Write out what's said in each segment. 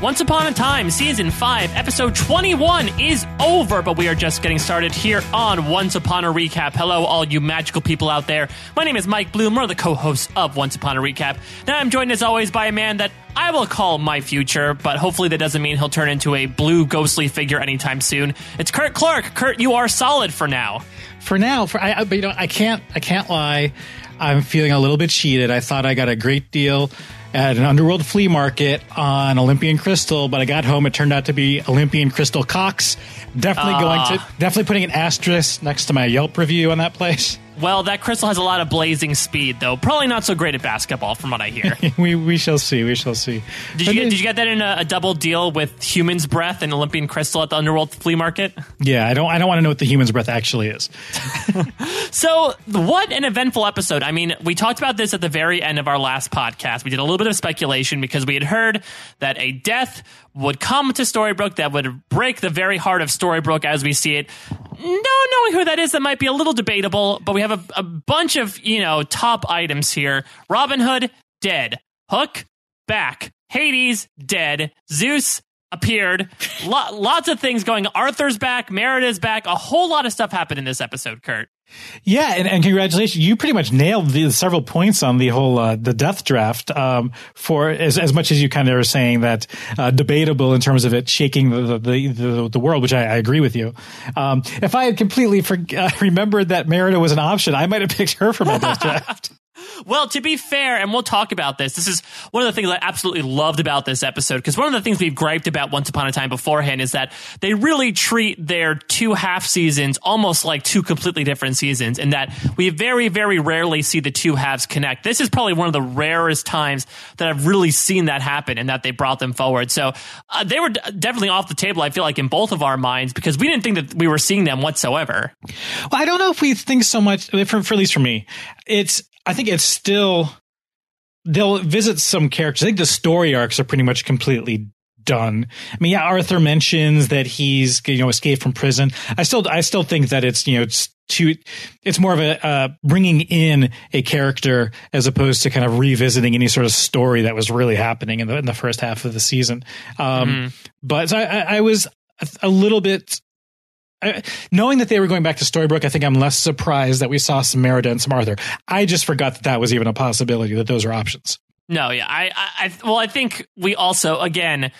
Once Upon a Time, Season 5, Episode 21 is over, but we are just getting started here on Once Upon a Recap. Hello, all you magical people out there. My name is Mike Bloom, one of the co hosts of Once Upon a Recap. Now, I'm joined as always by a man that I will call my future, but hopefully that doesn't mean he'll turn into a blue ghostly figure anytime soon. It's Kurt Clark. Kurt, you are solid for now. For now, for I, I- but you know, I can't, I can't lie. I'm feeling a little bit cheated. I thought I got a great deal at an underworld flea market on Olympian Crystal, but I got home. It turned out to be Olympian Crystal Cox. Definitely going to, ah. definitely putting an asterisk next to my Yelp review on that place. Well, that crystal has a lot of blazing speed, though. Probably not so great at basketball, from what I hear. we we shall see. We shall see. Did you, get, it- did you get that in a, a double deal with Human's Breath and Olympian Crystal at the Underworld Flea Market? Yeah, I don't. I don't want to know what the human's breath actually is. So, what an eventful episode. I mean, we talked about this at the very end of our last podcast. We did a little bit of speculation because we had heard that a death would come to Storybrooke that would break the very heart of Storybrooke as we see it. No knowing who that is, that might be a little debatable, but we have a, a bunch of, you know, top items here. Robin Hood, dead. Hook, back. Hades, dead. Zeus, appeared. Lo- lots of things going. Arthur's back. Merida's back. A whole lot of stuff happened in this episode, Kurt. Yeah, and, and congratulations! You pretty much nailed the several points on the whole uh, the death draft. Um, for as as much as you kind of are saying that uh, debatable in terms of it shaking the the the, the world, which I, I agree with you. Um, if I had completely for, uh, remembered that Merida was an option, I might have picked her for my death draft. Well, to be fair, and we'll talk about this. This is one of the things I absolutely loved about this episode because one of the things we've griped about Once Upon a Time beforehand is that they really treat their two half seasons almost like two completely different seasons, and that we very, very rarely see the two halves connect. This is probably one of the rarest times that I've really seen that happen, and that they brought them forward. So uh, they were d- definitely off the table. I feel like in both of our minds because we didn't think that we were seeing them whatsoever. Well, I don't know if we think so much, for, for at least for me, it's, I think it's still, they'll visit some characters. I think the story arcs are pretty much completely done. I mean, yeah, Arthur mentions that he's, you know, escaped from prison. I still, I still think that it's, you know, it's too, it's more of a, uh, bringing in a character as opposed to kind of revisiting any sort of story that was really happening in the, in the first half of the season. Um, but so I, I, was a little bit, I, knowing that they were going back to Storybrooke, I think I'm less surprised that we saw some Merida and some Arthur. I just forgot that that was even a possibility, that those are options. No, yeah, I, I, I well, I think we also again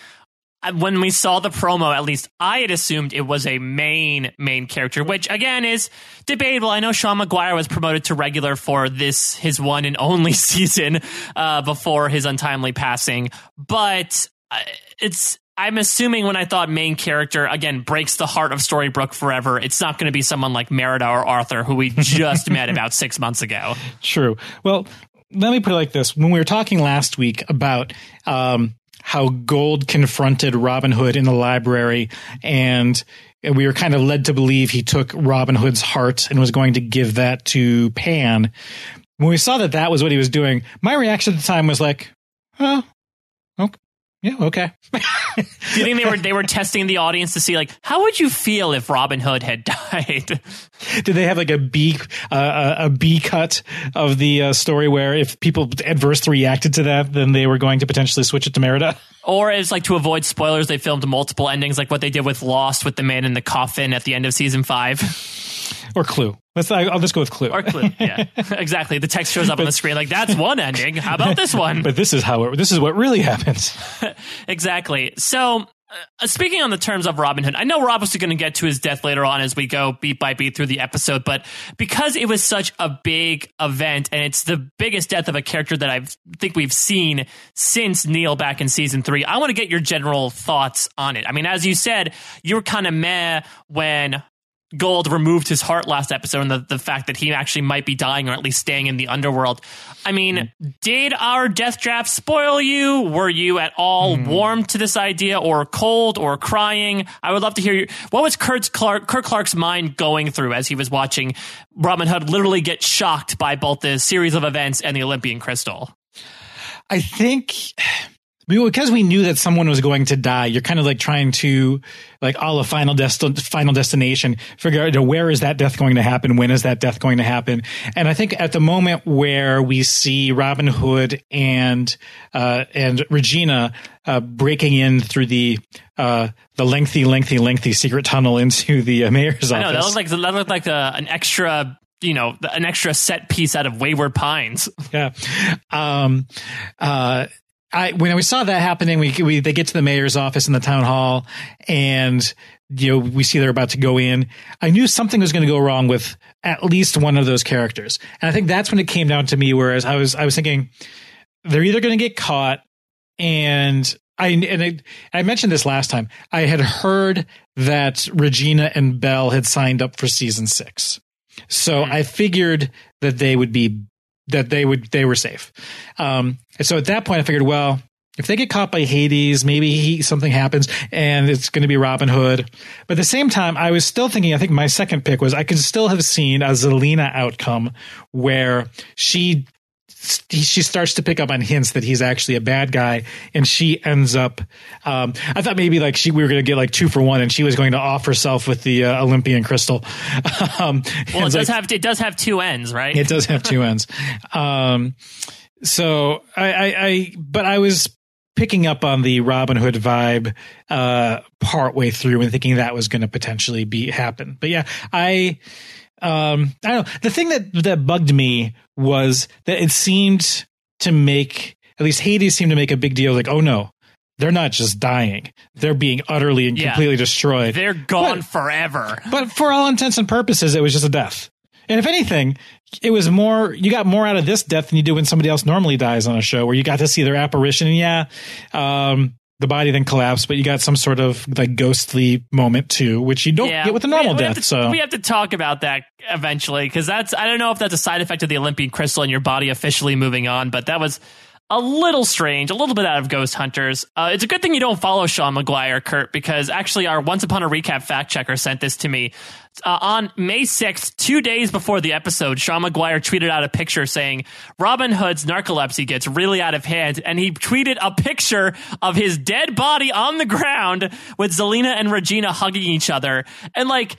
when we saw the promo, at least I had assumed it was a main main character, which again is debatable. I know Sean Maguire was promoted to regular for this his one and only season uh, before his untimely passing, but uh, it's. I'm assuming when I thought main character again breaks the heart of Storybrooke forever, it's not going to be someone like Merida or Arthur who we just met about six months ago. True. Well, let me put it like this. When we were talking last week about um, how Gold confronted Robin Hood in the library and we were kind of led to believe he took Robin Hood's heart and was going to give that to Pan. When we saw that that was what he was doing, my reaction at the time was like, oh. Yeah, okay. Do you think they were they were testing the audience to see like how would you feel if Robin Hood had died? Did they have like a B uh, a B cut of the uh, story where if people adversely reacted to that, then they were going to potentially switch it to Merida? or is like to avoid spoilers, they filmed multiple endings, like what they did with Lost with the man in the coffin at the end of season five, Or Clue? Let's. I'll just go with Clue. or Clue. Yeah, exactly. The text shows up on the screen like that's one ending. How about this one? But this is how it. This is what really happens. exactly. So, uh, speaking on the terms of Robin Hood, I know we're obviously going to get to his death later on as we go beat by beat through the episode, but because it was such a big event and it's the biggest death of a character that I think we've seen since Neal back in season three, I want to get your general thoughts on it. I mean, as you said, you were kind of meh when Gold removed his heart last episode and the, the fact that he actually might be dying or at least staying in the underworld. I mean, mm. did our death draft spoil you? Were you at all mm. warm to this idea or cold or crying? I would love to hear you. What was Kurt's Clark, Kurt Clark's mind going through as he was watching Robin Hood literally get shocked by both the series of events and the Olympian crystal? I think because we knew that someone was going to die, you're kind of like trying to, like all a final desti- final destination, figure out where is that death going to happen? When is that death going to happen? And I think at the moment where we see Robin Hood and uh, and Regina uh, breaking in through the uh, the lengthy, lengthy, lengthy secret tunnel into the uh, mayor's I office. know that looked like that looked like a, an extra, you know, an extra set piece out of Wayward Pines. yeah. Um, uh, I when we saw that happening, we, we they get to the mayor's office in the town hall, and you know we see they're about to go in. I knew something was going to go wrong with at least one of those characters, and I think that's when it came down to me. Whereas I was I was thinking they're either going to get caught, and I and I, I mentioned this last time. I had heard that Regina and Belle had signed up for season six, so hmm. I figured that they would be that they would they were safe. Um, and so at that point, I figured, well, if they get caught by Hades, maybe he, something happens and it's going to be Robin Hood. But at the same time, I was still thinking. I think my second pick was I could still have seen a Zelena outcome where she she starts to pick up on hints that he's actually a bad guy, and she ends up. Um, I thought maybe like she we were going to get like two for one, and she was going to off herself with the uh, Olympian crystal. um, Well, it does like- have it does have two ends, right? it does have two ends. Um, so I, I, I, but I was picking up on the Robin Hood vibe uh, part way through and thinking that was going to potentially be happen. But yeah, I, um, I don't know. The thing that that bugged me was that it seemed to make at least Hades seemed to make a big deal. Like, oh no. They're not just dying; they're being utterly and Yeah. completely destroyed. They're gone But- forever. But for all intents and purposes, it was just a death. And if anything, it was more, you got more out of this death than you do when somebody else normally dies on a show where you got to see their apparition. And yeah, um, the body then collapsed, but you got some sort of like ghostly moment too, which you don't get with a normal we, we death. To, so we have to talk about that eventually because that's I don't know if that's a side effect of the Olympian crystal and your body officially moving on, but that was a little strange, a little bit out of Ghost Hunters. Uh, it's a good thing you don't follow Sean Maguire, Kurt, because actually our Once Upon a Recap fact checker sent this to me. Uh, on May 6th, two days before the episode, Sean Maguire tweeted out a picture saying Robin Hood's narcolepsy gets really out of hand, and he tweeted a picture of his dead body on the ground with Zelena and Regina hugging each other. And like,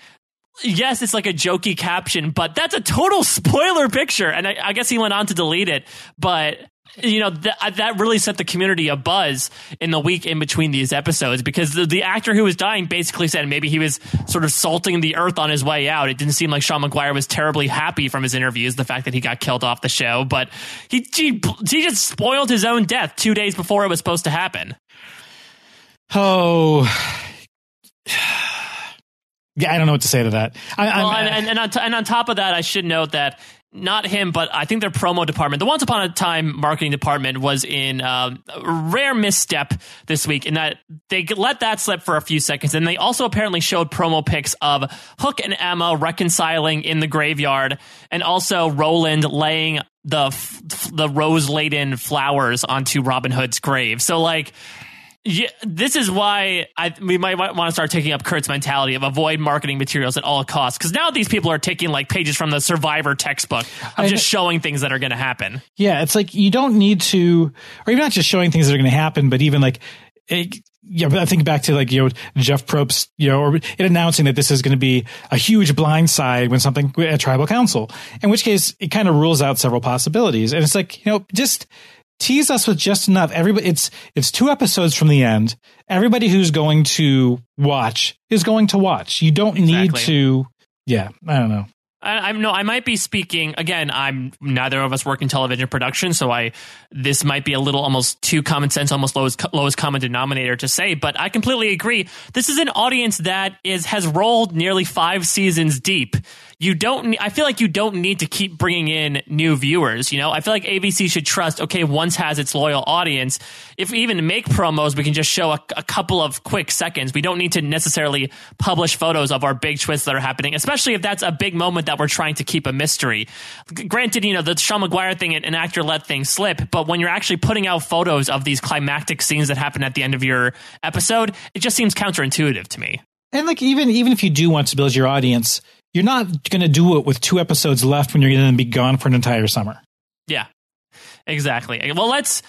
yes, it's like a jokey caption, but that's a total spoiler picture. And I, I guess he went on to delete it, but you know th- uh, that really set the community a buzz in the week in between these episodes because the, the actor who was dying basically said maybe he was sort of salting the earth on his way out. It didn't seem like Sean Maguire was terribly happy from his interviews, the fact that he got killed off the show, but he he, he just spoiled his own death two days before it was supposed to happen. oh, yeah, I don't know what to say to that. I, Well, and, uh, and, and, on t- and on top of that, I should note that not him, but I think their promo department, the Once Upon a Time marketing department, was in um, a rare misstep this week in that they let that slip for a few seconds, and they also apparently showed promo pics of Hook and Emma reconciling in the graveyard, and also Roland laying the the rose laden flowers onto Robin Hood's grave. So like. Yeah, this is why I we might want to start taking up Kurt's mentality of avoid marketing materials at all costs. Because now these people are taking like pages from the Survivor textbook of I- just showing things that are going to happen. Yeah, it's like you don't need to, or even not just showing things that are going to happen, but even like, it, yeah, but I think back to like you know Jeff Probst, you know, or it announcing that this is going to be a huge blindside when something at tribal council. In which case, it kind of rules out several possibilities, and it's like you know just tease us with just enough. Everybody, it's it's two episodes from the end. Everybody who's going to watch is going to watch. You don't need to. Yeah, I don't know. I, I'm no, I might be speaking again. I'm neither of us work in television production, so I this might be a little almost too common sense, almost lowest lowest common denominator to say. But I completely agree. This is an audience that is has rolled nearly five seasons deep. You don't. I feel like you don't need to keep bringing in new viewers. You know, I feel like ABC should trust. Okay, once has its loyal audience. If we even make promos, we can just show a, a couple of quick seconds. We don't need to necessarily publish photos of our big twists that are happening, especially if that's a big moment that we're trying to keep a mystery. Granted, you know the Sean Maguire thing, and actor let things slip, but when you're actually putting out photos of these climactic scenes that happen at the end of your episode, it just seems counterintuitive to me. And like even even if you do want to build your audience, you're not going to do it with two episodes left when you're going to be gone for an entire summer. Yeah, exactly. Well, let's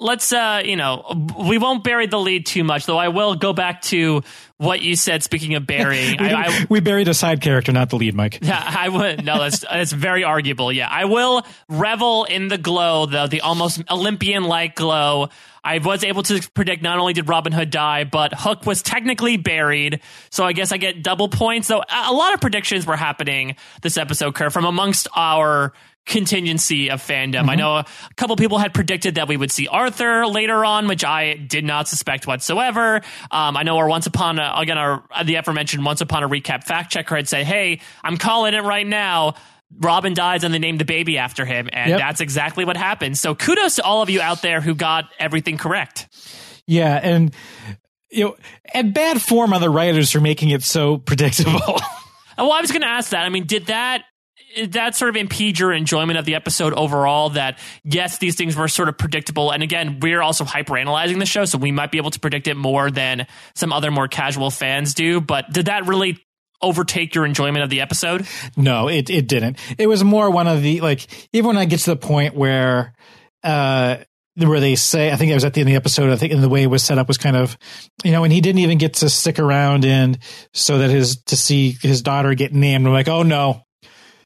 let's uh, you know, we won't bury the lead too much, though. I will go back to what you said. Speaking of burying, we, I, I, we, buried a side character, not the lead, Mike. Yeah, I would. No, that's that's very arguable. Yeah, I will revel in the glow, though the almost Olympian like glow. I was able to predict not only did Robin Hood die, but Hook was technically buried. So I guess I get double points. So a lot of predictions were happening this episode, Kerr, from amongst our contingency of fandom. Mm-hmm. I know a couple people had predicted that we would see Arthur later on, which I did not suspect whatsoever. Um, I know our once upon a, again our the aforementioned once upon a recap fact checker had said, "Hey, I'm calling it right now." Robin dies and they named the baby after him, and yep. that's exactly what happened. So kudos to all of you out there who got everything correct. Yeah, and you know, at bad form on the writers for making it so predictable. well, I was going to ask that. I mean, did that that sort of impede your enjoyment of the episode overall that yes these things were sort of predictable? And again we're also hyper analyzing the show so we might be able to predict it more than some other more casual fans do but did that really overtake your enjoyment of the episode? No it, it didn't. It was more one of the like even when i get to the point where uh where they say, I think it was at the end of the episode, I think in the way it was set up was kind of, you know, and he didn't even get to stick around and so that his, to see his daughter get named. I'm like, oh no,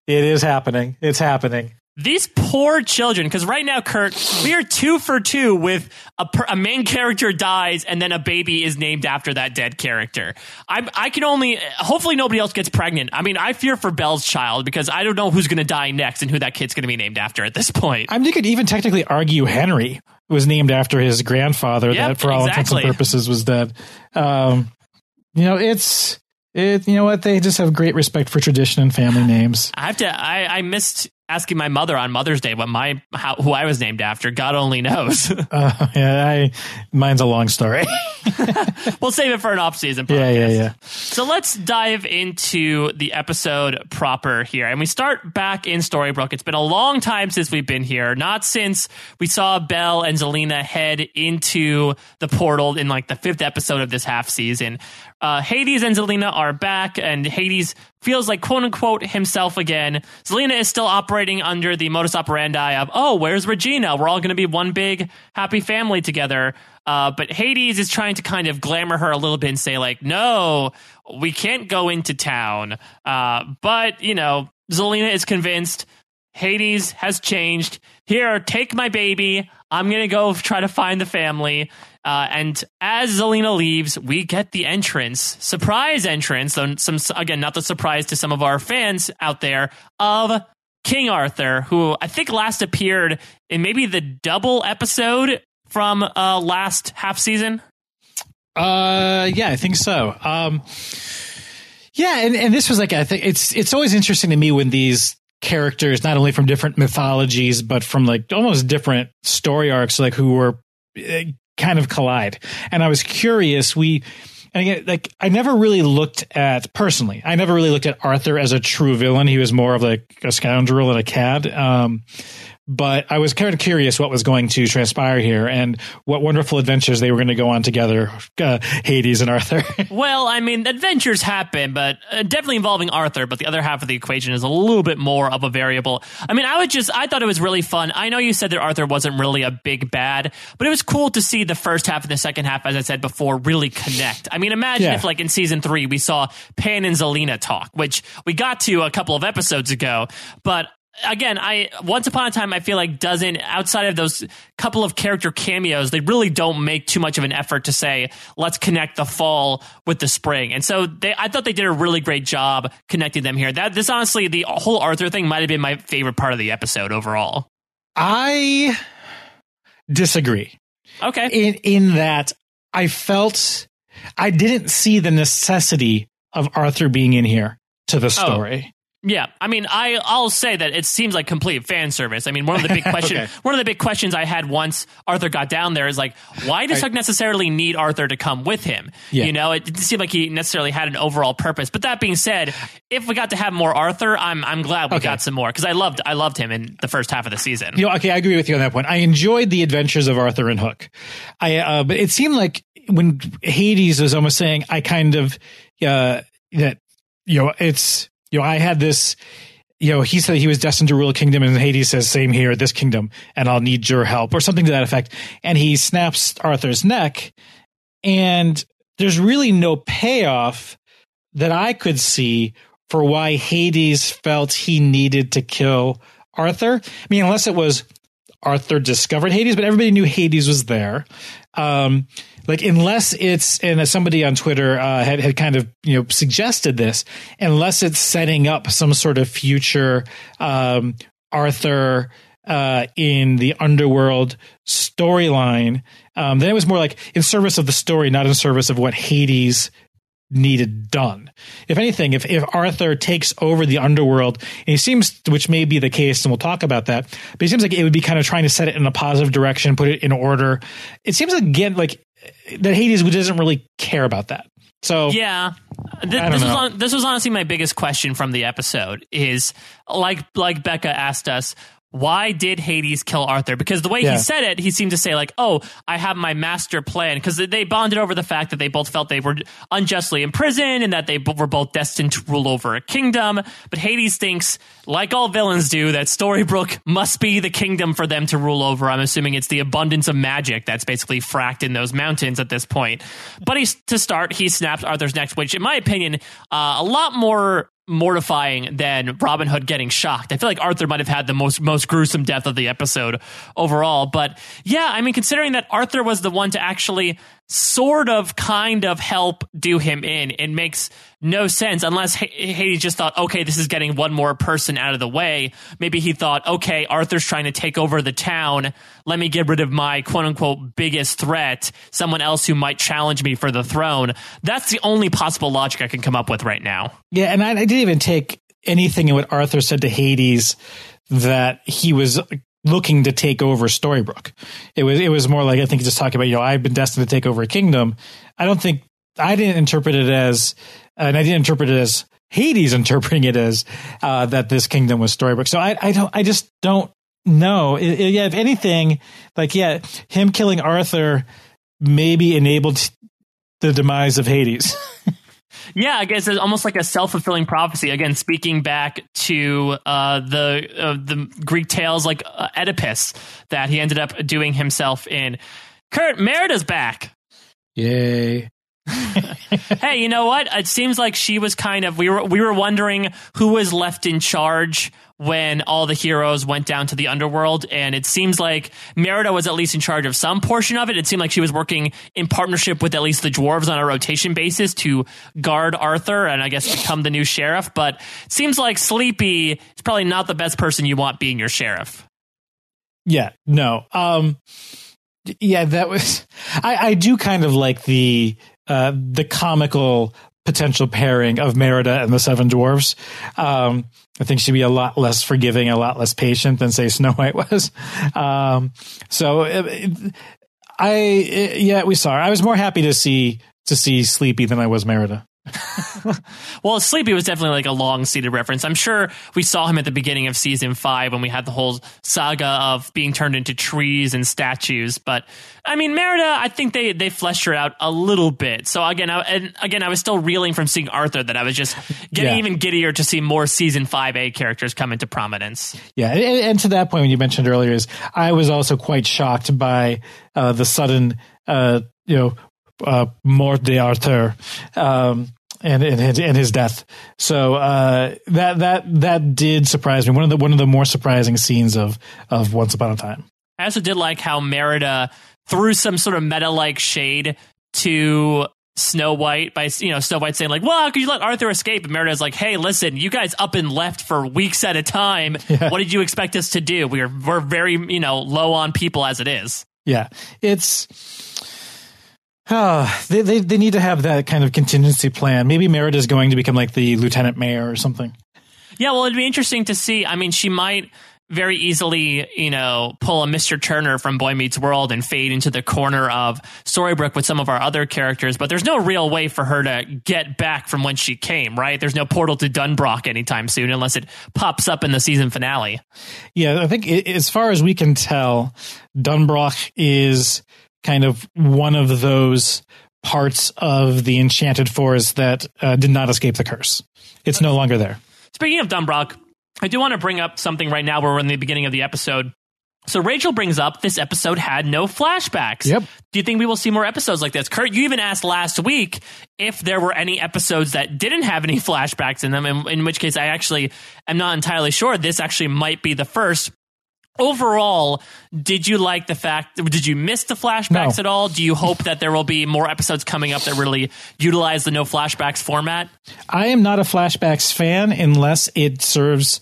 it is happening. It's happening. These poor children, because right now, Kurt, we are two for two with a, a, main character dies and then a baby is named after that dead character. I, I can only, hopefully, nobody else gets pregnant. I mean, I fear for Belle's child because I don't know who's going to die next and who that kid's going to be named after at this point. I mean, you could even technically argue Henry was named after his grandfather, yep, that for all exactly. intents and purposes was dead. Um, you know, it's it, you know what? They just have great respect for tradition and family names. I have to. I, I missed asking my mother on Mother's Day what my how, who I was named after. God only knows. uh, yeah, I mine's a long story. we'll save it for an off season. Podcast. Yeah, yeah, yeah. So let's dive into the episode proper here, and we start back in Storybrooke. It's been a long time since we've been here. Not since we saw Belle and Zelena head into the portal in like the fifth episode of this half season. Uh, Hades and Zelena are back, and Hades feels like quote unquote himself again. Zelena is still operating under the modus operandi of, oh, where's Regina? We're all going to be one big happy family together. Uh, but Hades is trying to kind of glamour her a little bit and say, like, no, we can't go into town. Uh, but, you know, Zelena is convinced Hades has changed. Here, take my baby. I'm going to go try to find the family. Uh, and as Zelena leaves, we get the entrance, surprise entrance, though some again not the surprise to some of our fans out there of King Arthur, who I think last appeared in maybe the double episode from uh, last half season. Uh, yeah, I think so. Um, yeah, and, and this was like I think it's it's always interesting to me when these characters, not only from different mythologies, but from like almost different story arcs, like who were uh, kind of collide. And I was curious. We, and again, like I never really looked at personally. I never really looked at Arthur as a true villain. He was more of like a scoundrel and a cad. Um, but I was kind of curious what was going to transpire here and what wonderful adventures they were going to go on together, uh, Hades and Arthur. well, I mean, adventures happen, but uh, definitely involving Arthur, but the other half of the equation is a little bit more of a variable. I mean, I would just, I thought it was really fun. I know you said that Arthur wasn't really a big bad, but it was cool to see the first half and the second half, as I said before, really connect. I mean, imagine yeah. if, like, in season three, we saw Pan and Zelena talk, which we got to a couple of episodes ago, but again, I once upon a time I feel like doesn't outside of those couple of character cameos, they really don't make too much of an effort to say let's connect the fall with the spring. And so they, I thought they did a really great job connecting them here. That this honestly, the whole Arthur thing might have been my favorite part of the episode overall. I disagree. Okay. In in that I felt I didn't see the necessity of Arthur being in here to the oh. story. Yeah, I mean, I I'll say that it seems like complete fan service. I mean, one of the big questions, okay. one of the big questions I had once Arthur got down there is like, why does I, Hook necessarily need Arthur to come with him? Yeah. You know, it didn't seem like he necessarily had an overall purpose. But that being said, if we got to have more Arthur, I'm I'm glad we okay. got some more because I loved I loved him in the first half of the season. You know, okay, I agree with you on that point. I enjoyed the adventures of Arthur and Hook. I uh, but it seemed like when Hades was almost saying, I kind of uh, that you know it's you know, I had this, you know, he said he was destined to rule a kingdom, and Hades says, "Same here, this kingdom, and I'll need your help," or something to that effect. And he snaps Arthur's neck, and there's really no payoff that I could see for why Hades felt he needed to kill Arthur. I mean, unless it was Arthur discovered Hades, but everybody knew Hades was there. Um, like unless it's and somebody on Twitter uh, had had kind of you know suggested this, unless it's setting up some sort of future um, Arthur uh, in the underworld storyline, um, then it was more like in service of the story, not in service of what Hades needed done. If anything, if, if Arthur takes over the underworld, and he seems, which may be the case, and we'll talk about that, but it seems like it would be kind of trying to set it in a positive direction, put it in order. It seems again like that Hades doesn't really care about that. So yeah, Th- this was on, this was honestly my biggest question from the episode. Is like like Becca asked us, why did Hades kill Arthur? Because the way yeah. he said it, he seemed to say like, "Oh, I have my master plan." Because they bonded over the fact that they both felt they were unjustly imprisoned and that they were both destined to rule over a kingdom. But Hades thinks, like all villains do, that Storybrooke must be the kingdom for them to rule over. I'm assuming it's the abundance of magic that's basically fracked in those mountains at this point. But he's to start, he snaps Arthur's neck, which, in my opinion, uh, a lot more mortifying than Robin Hood getting shocked. I feel like Arthur might have had the most most gruesome death of the episode overall. But yeah, I mean, considering that Arthur was the one to actually sort of kind of help do him in, it makes no sense unless Hades just thought, okay, this is getting one more person out of the way. Maybe he thought, okay, Arthur's trying to take over the town. Let me get rid of my quote unquote biggest threat, someone else who might challenge me for the throne. That's the only possible logic I can come up with right now. Yeah, and I, I didn't even take anything in what Arthur said to Hades that he was looking to take over Storybrooke. It was it was more like I think just talking about you know I've been destined to take over a kingdom. I don't think I didn't interpret it as and I didn't interpret it as Hades interpreting it as uh, that this kingdom was Storybrooke. So I, I don't, I just don't know. It, it, yeah, if anything, like yeah, him killing Arthur maybe enabled the demise of Hades. yeah, I guess it's almost like a self fulfilling prophecy. Again, speaking back to uh, the uh, the Greek tales like uh, Oedipus that he ended up doing himself in. Kurt Merida's back. Yay! Hey, you know what? It seems like she was kind of we were we were wondering who was left in charge when all the heroes went down to the underworld and it seems like Merida was at least in charge of some portion of it. It seemed like she was working in partnership with at least the dwarves on a rotation basis to guard Arthur and I guess become the new sheriff, but it seems like Sleepy is probably not the best person you want being your sheriff. Yeah, no. Um yeah, that was I I do kind of like the uh, the comical potential pairing of Merida and the Seven Dwarfs. Um, I think she'd be a lot less forgiving, a lot less patient than say Snow White was. Um, so it, I, it, yeah, we saw her. I was more happy to see to see Sleepy than I was Merida. well, Sleepy was definitely like a long seated reference. I'm sure we saw him at the beginning of season five when we had the whole saga of being turned into trees and statues. But I mean, Merida, I think they they fleshed her out a little bit. So again, I, and again, I was still reeling from seeing Arthur that I was just getting yeah. even giddier to see more season five A characters come into prominence. Yeah, and, and, to that point, when you mentioned earlier, is I was also quite shocked by uh, the sudden. Uh, you know, uh, Morte d'Arthur, um, and, and his, and his death. So uh, that that that did surprise me. One of the one of the more surprising scenes of of Once Upon a Time. I also did like how Merida threw some sort of meta like shade to Snow White by you know Snow White saying like, "Well, how could you let Arthur escape?" And Merida's like, "Hey, listen, you guys up and left for weeks at a time. Yeah. What did you expect us to do? We're we're very you know low on people as it is." Yeah, it's Oh, they, they they need to have that kind of contingency plan. Maybe Merida is going to become like the lieutenant mayor or something. Yeah, well, it'd be interesting to see. I mean, she might very easily, you know, pull a Mr. Turner from Boy Meets World and fade into the corner of Storybrooke with some of our other characters, but there's no real way for her to get back from when she came, right? There's no portal to Dunbroch anytime soon unless it pops up in the season finale. Yeah, I think it, as far as we can tell, Dunbroch is kind of one of those parts of the enchanted forest that uh, did not escape the curse. It's no longer there. Speaking of Dunbroch, I do want to bring up something right now where we're in the beginning of the episode. So Rachel brings up this episode had no flashbacks. Yep. Do you think we will see more episodes like this? Kurt, you even asked last week if there were any episodes that didn't have any flashbacks in them, in, in which case I actually am not entirely sure. This actually might be the first. Overall, did you like the fact? Did you miss the flashbacks No. at all? Do you hope that there will be more episodes coming up that really utilize the no flashbacks format? I am not a flashbacks fan unless it serves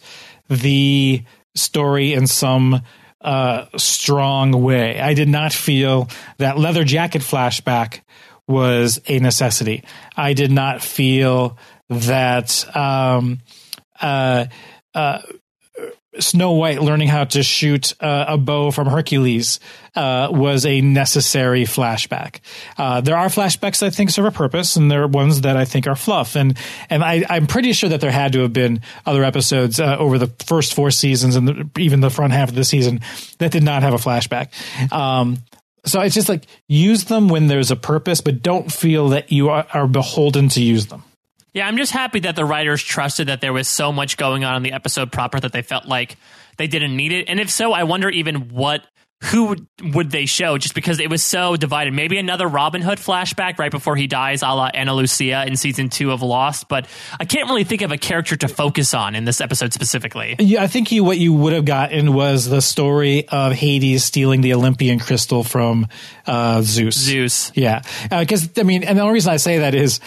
the story in some uh, strong way. I did not feel that leather jacket flashback was a necessity. I did not feel that um, uh, uh, Snow White learning how to shoot uh, a bow from Hercules uh, was a necessary flashback. Uh, there are flashbacks I think serve a purpose, and there are ones that I think are fluff. And and I, I'm pretty sure that there had to have been other episodes uh, over the first four seasons and the, even the front half of the season that did not have a flashback. Um, so it's just like use them when there's a purpose, but don't feel that you are, are beholden to use them. Yeah, I'm just happy that the writers trusted that there was so much going on in the episode proper that they felt like they didn't need it. And if so, I wonder even what who would, would they show just because it was so divided. Maybe another Robin Hood flashback right before he dies, a la Ana Lucia in season two of Lost. But I can't really think of a character to focus on in this episode specifically. Yeah, I think you what you would have gotten was the story of Hades stealing the Olympian crystal from uh, Zeus. Zeus. Yeah, because I mean, and the only reason I say that is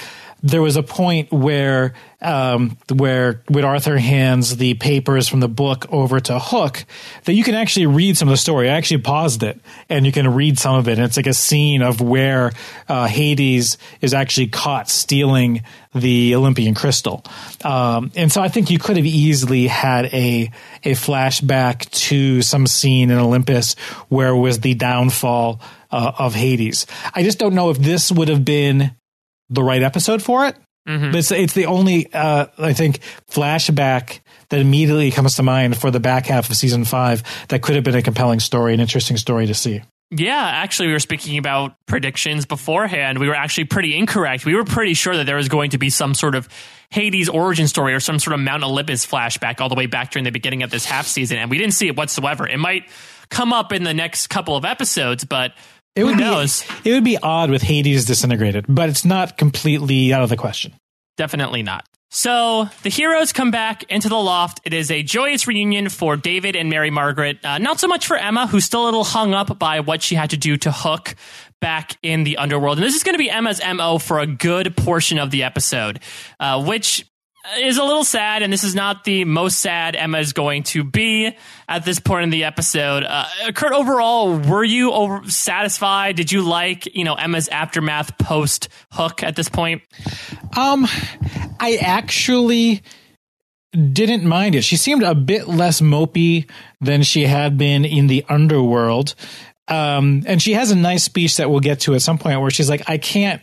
there was a point where um, where Arthur hands the papers from the book over to Hook that you can actually read some of the story. I actually paused it and you can read some of it. And it's like a scene of where uh, Hades is actually caught stealing the Olympian crystal. Um, and so I think you could have easily had a a flashback to some scene in Olympus where was the downfall uh, of Hades. I just don't know if this would have been the right episode for it. But It's, it's the only, uh, I think, flashback that immediately comes to mind for the back half of season five that could have been a compelling story, an interesting story to see. Yeah, actually, we were speaking about predictions beforehand. We were actually pretty incorrect. We were pretty sure that there was going to be some sort of Hades origin story or some sort of Mount Olympus flashback all the way back during the beginning of this half season, and we didn't see it whatsoever. It might come up in the next couple of episodes, but It who would knows? be it would be odd with Hades disintegrated, but it's not completely out of the question. Definitely not. So the heroes come back into the loft. It is a joyous reunion for David and Mary Margaret. Uh, not so much for Emma, who's still a little hung up by what she had to do to Hook back in the underworld. And this is going to be Emma's MO for a good portion of the episode, uh, which is a little sad. And this is not the most sad Emma is going to be at this point in the episode. Uh, Kurt, overall, were you over satisfied? Did you like, you know, Emma's aftermath post Hook at this point? Um, I actually didn't mind it. She seemed a bit less mopey than she had been in the underworld. Um, and she has a nice speech that we'll get to at some point where she's like, I can't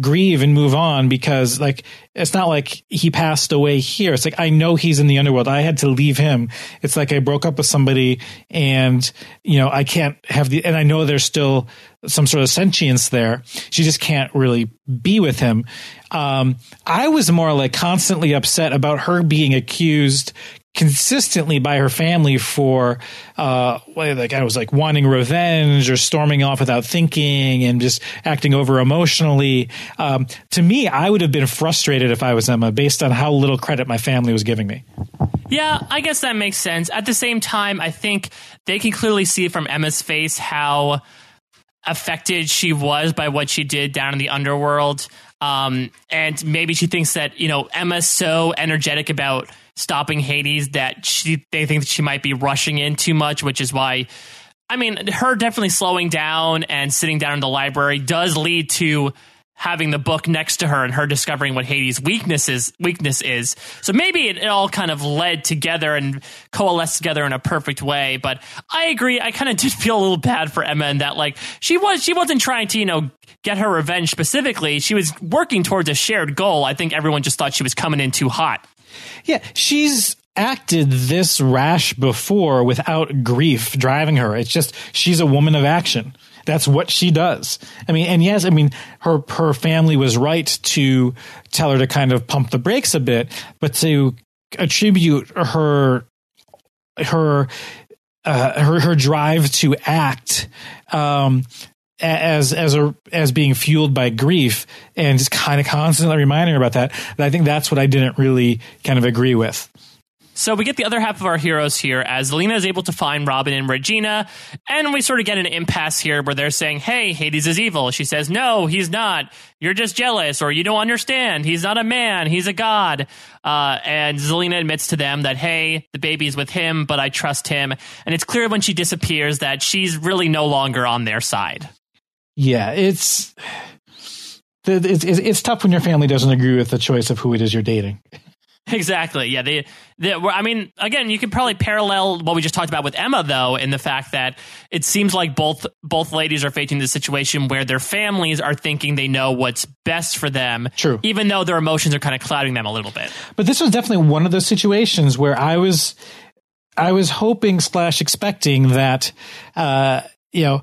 grieve and move on because like it's not like he passed away here. It's like i know he's in the underworld. I had to leave him. It's like i broke up with somebody and you know i can't have the and i know there's still some sort of sentience there. She just can't really be with him. Um i was more like constantly upset about her being accused consistently by her family for uh like I was like wanting revenge or storming off without thinking and just acting over emotionally um to me I would have been frustrated if I was Emma based on how little credit my family was giving me Yeah, I guess that makes sense. At the same time, I think they can clearly see from Emma's face how affected she was by what she did down in the underworld. Um, and maybe she thinks that, you know, Emma's so energetic about stopping Hades that she they think she might be rushing in too much, which is why I mean, her definitely slowing down and sitting down in the library does lead to having the book next to her and her discovering what Hades' weakness is. Weakness is. So maybe it, it all kind of led together and coalesced together in a perfect way. But I agree. I kind of did feel a little bad for Emma in that, like, she was she wasn't trying to you know get her revenge specifically. She was working towards a shared goal. I think everyone just thought she was coming in too hot. Yeah she's acted this rash before without grief driving her it's just she's a woman of action that's what she does. I mean, and yes, I mean, her her family was right to tell her to kind of pump the brakes a bit, but to attribute her her uh, her her drive to act um, as as a as being fueled by grief and just kind of constantly reminding her about that. I think that's what I didn't really kind of agree with. So we get the other half of our heroes here as Zelena is able to find Robin and Regina, and we sort of get an impasse here where they're saying, "Hey, Hades is evil." She says, "No, he's not. You're just jealous, or you don't understand. He's not a man. He's a god." Uh, and Zelena admits to them that, "Hey, the baby's with him, but I trust him." And it's clear when she disappears that she's really no longer on their side. Yeah, it's it's it's tough when your family doesn't agree with the choice of who it is you're dating. Exactly. Yeah. They, they, I mean, again, you could probably parallel what we just talked about with Emma, though, in the fact that it seems like both both ladies are facing the situation where their families are thinking they know what's best for them. True. Even though their emotions are kind of clouding them a little bit. But this was definitely one of those situations where I was, I was hoping slash expecting that, uh, you know,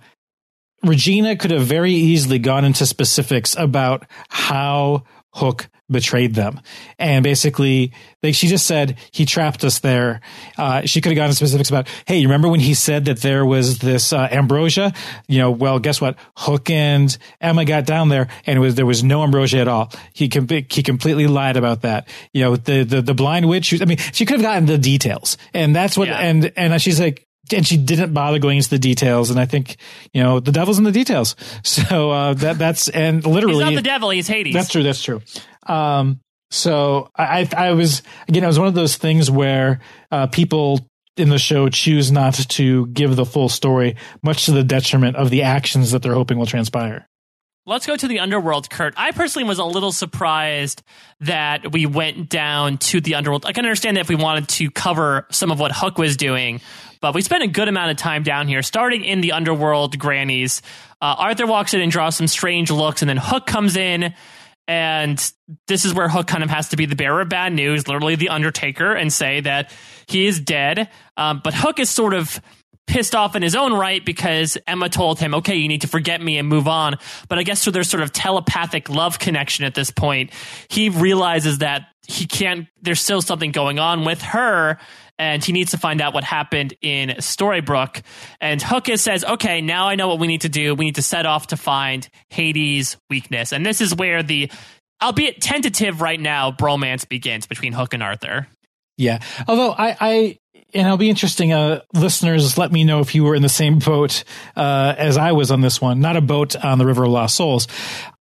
Regina could have very easily gone into specifics about how Hook betrayed them. And basically, like she just said, he trapped us there. Uh, she could have gotten specifics about, hey, you remember when he said that there was this uh, ambrosia? You know, well, guess what? Hook and Emma got down there, and it was there was no ambrosia at all. He com- he completely lied about that. You know, the the the blind witch. I mean, she could have gotten the details, and that's what. Yeah. And and she's like, and she didn't bother going into the details. And I think, you know, the devil's in the details. So, uh, that, that's, and literally. He's not the devil, he's Hades. That's true, that's true. Um, so I, I was, again, it was one of those things where, uh, people in the show choose not to give the full story, much to the detriment of the actions that they're hoping will transpire. Let's go to the underworld, Kurt. I personally was a little surprised that we went down to the underworld. I can understand that if we wanted to cover some of what Hook was doing, but we spent a good amount of time down here, starting in the underworld Granny's. Uh, Arthur walks in and draws some strange looks, and then Hook comes in. And this is where Hook kind of has to be the bearer of bad news, literally the Undertaker, and say that he is dead. Um, but Hook is sort of pissed off in his own right because Emma told him, okay, you need to forget me and move on. But I guess through their sort of telepathic love connection at this point, he realizes that he can't, there's still something going on with her and he needs to find out what happened in Storybrooke. And Hookus says, okay, now I know what we need to do. We need to set off to find Hades' weakness. And this is where the, albeit tentative right now, bromance begins between Hook and Arthur. Yeah. Although I, I and it'll be interesting. Uh, listeners, let me know if you were in the same boat uh, as I was on this one. Not a boat on the River of Lost Souls.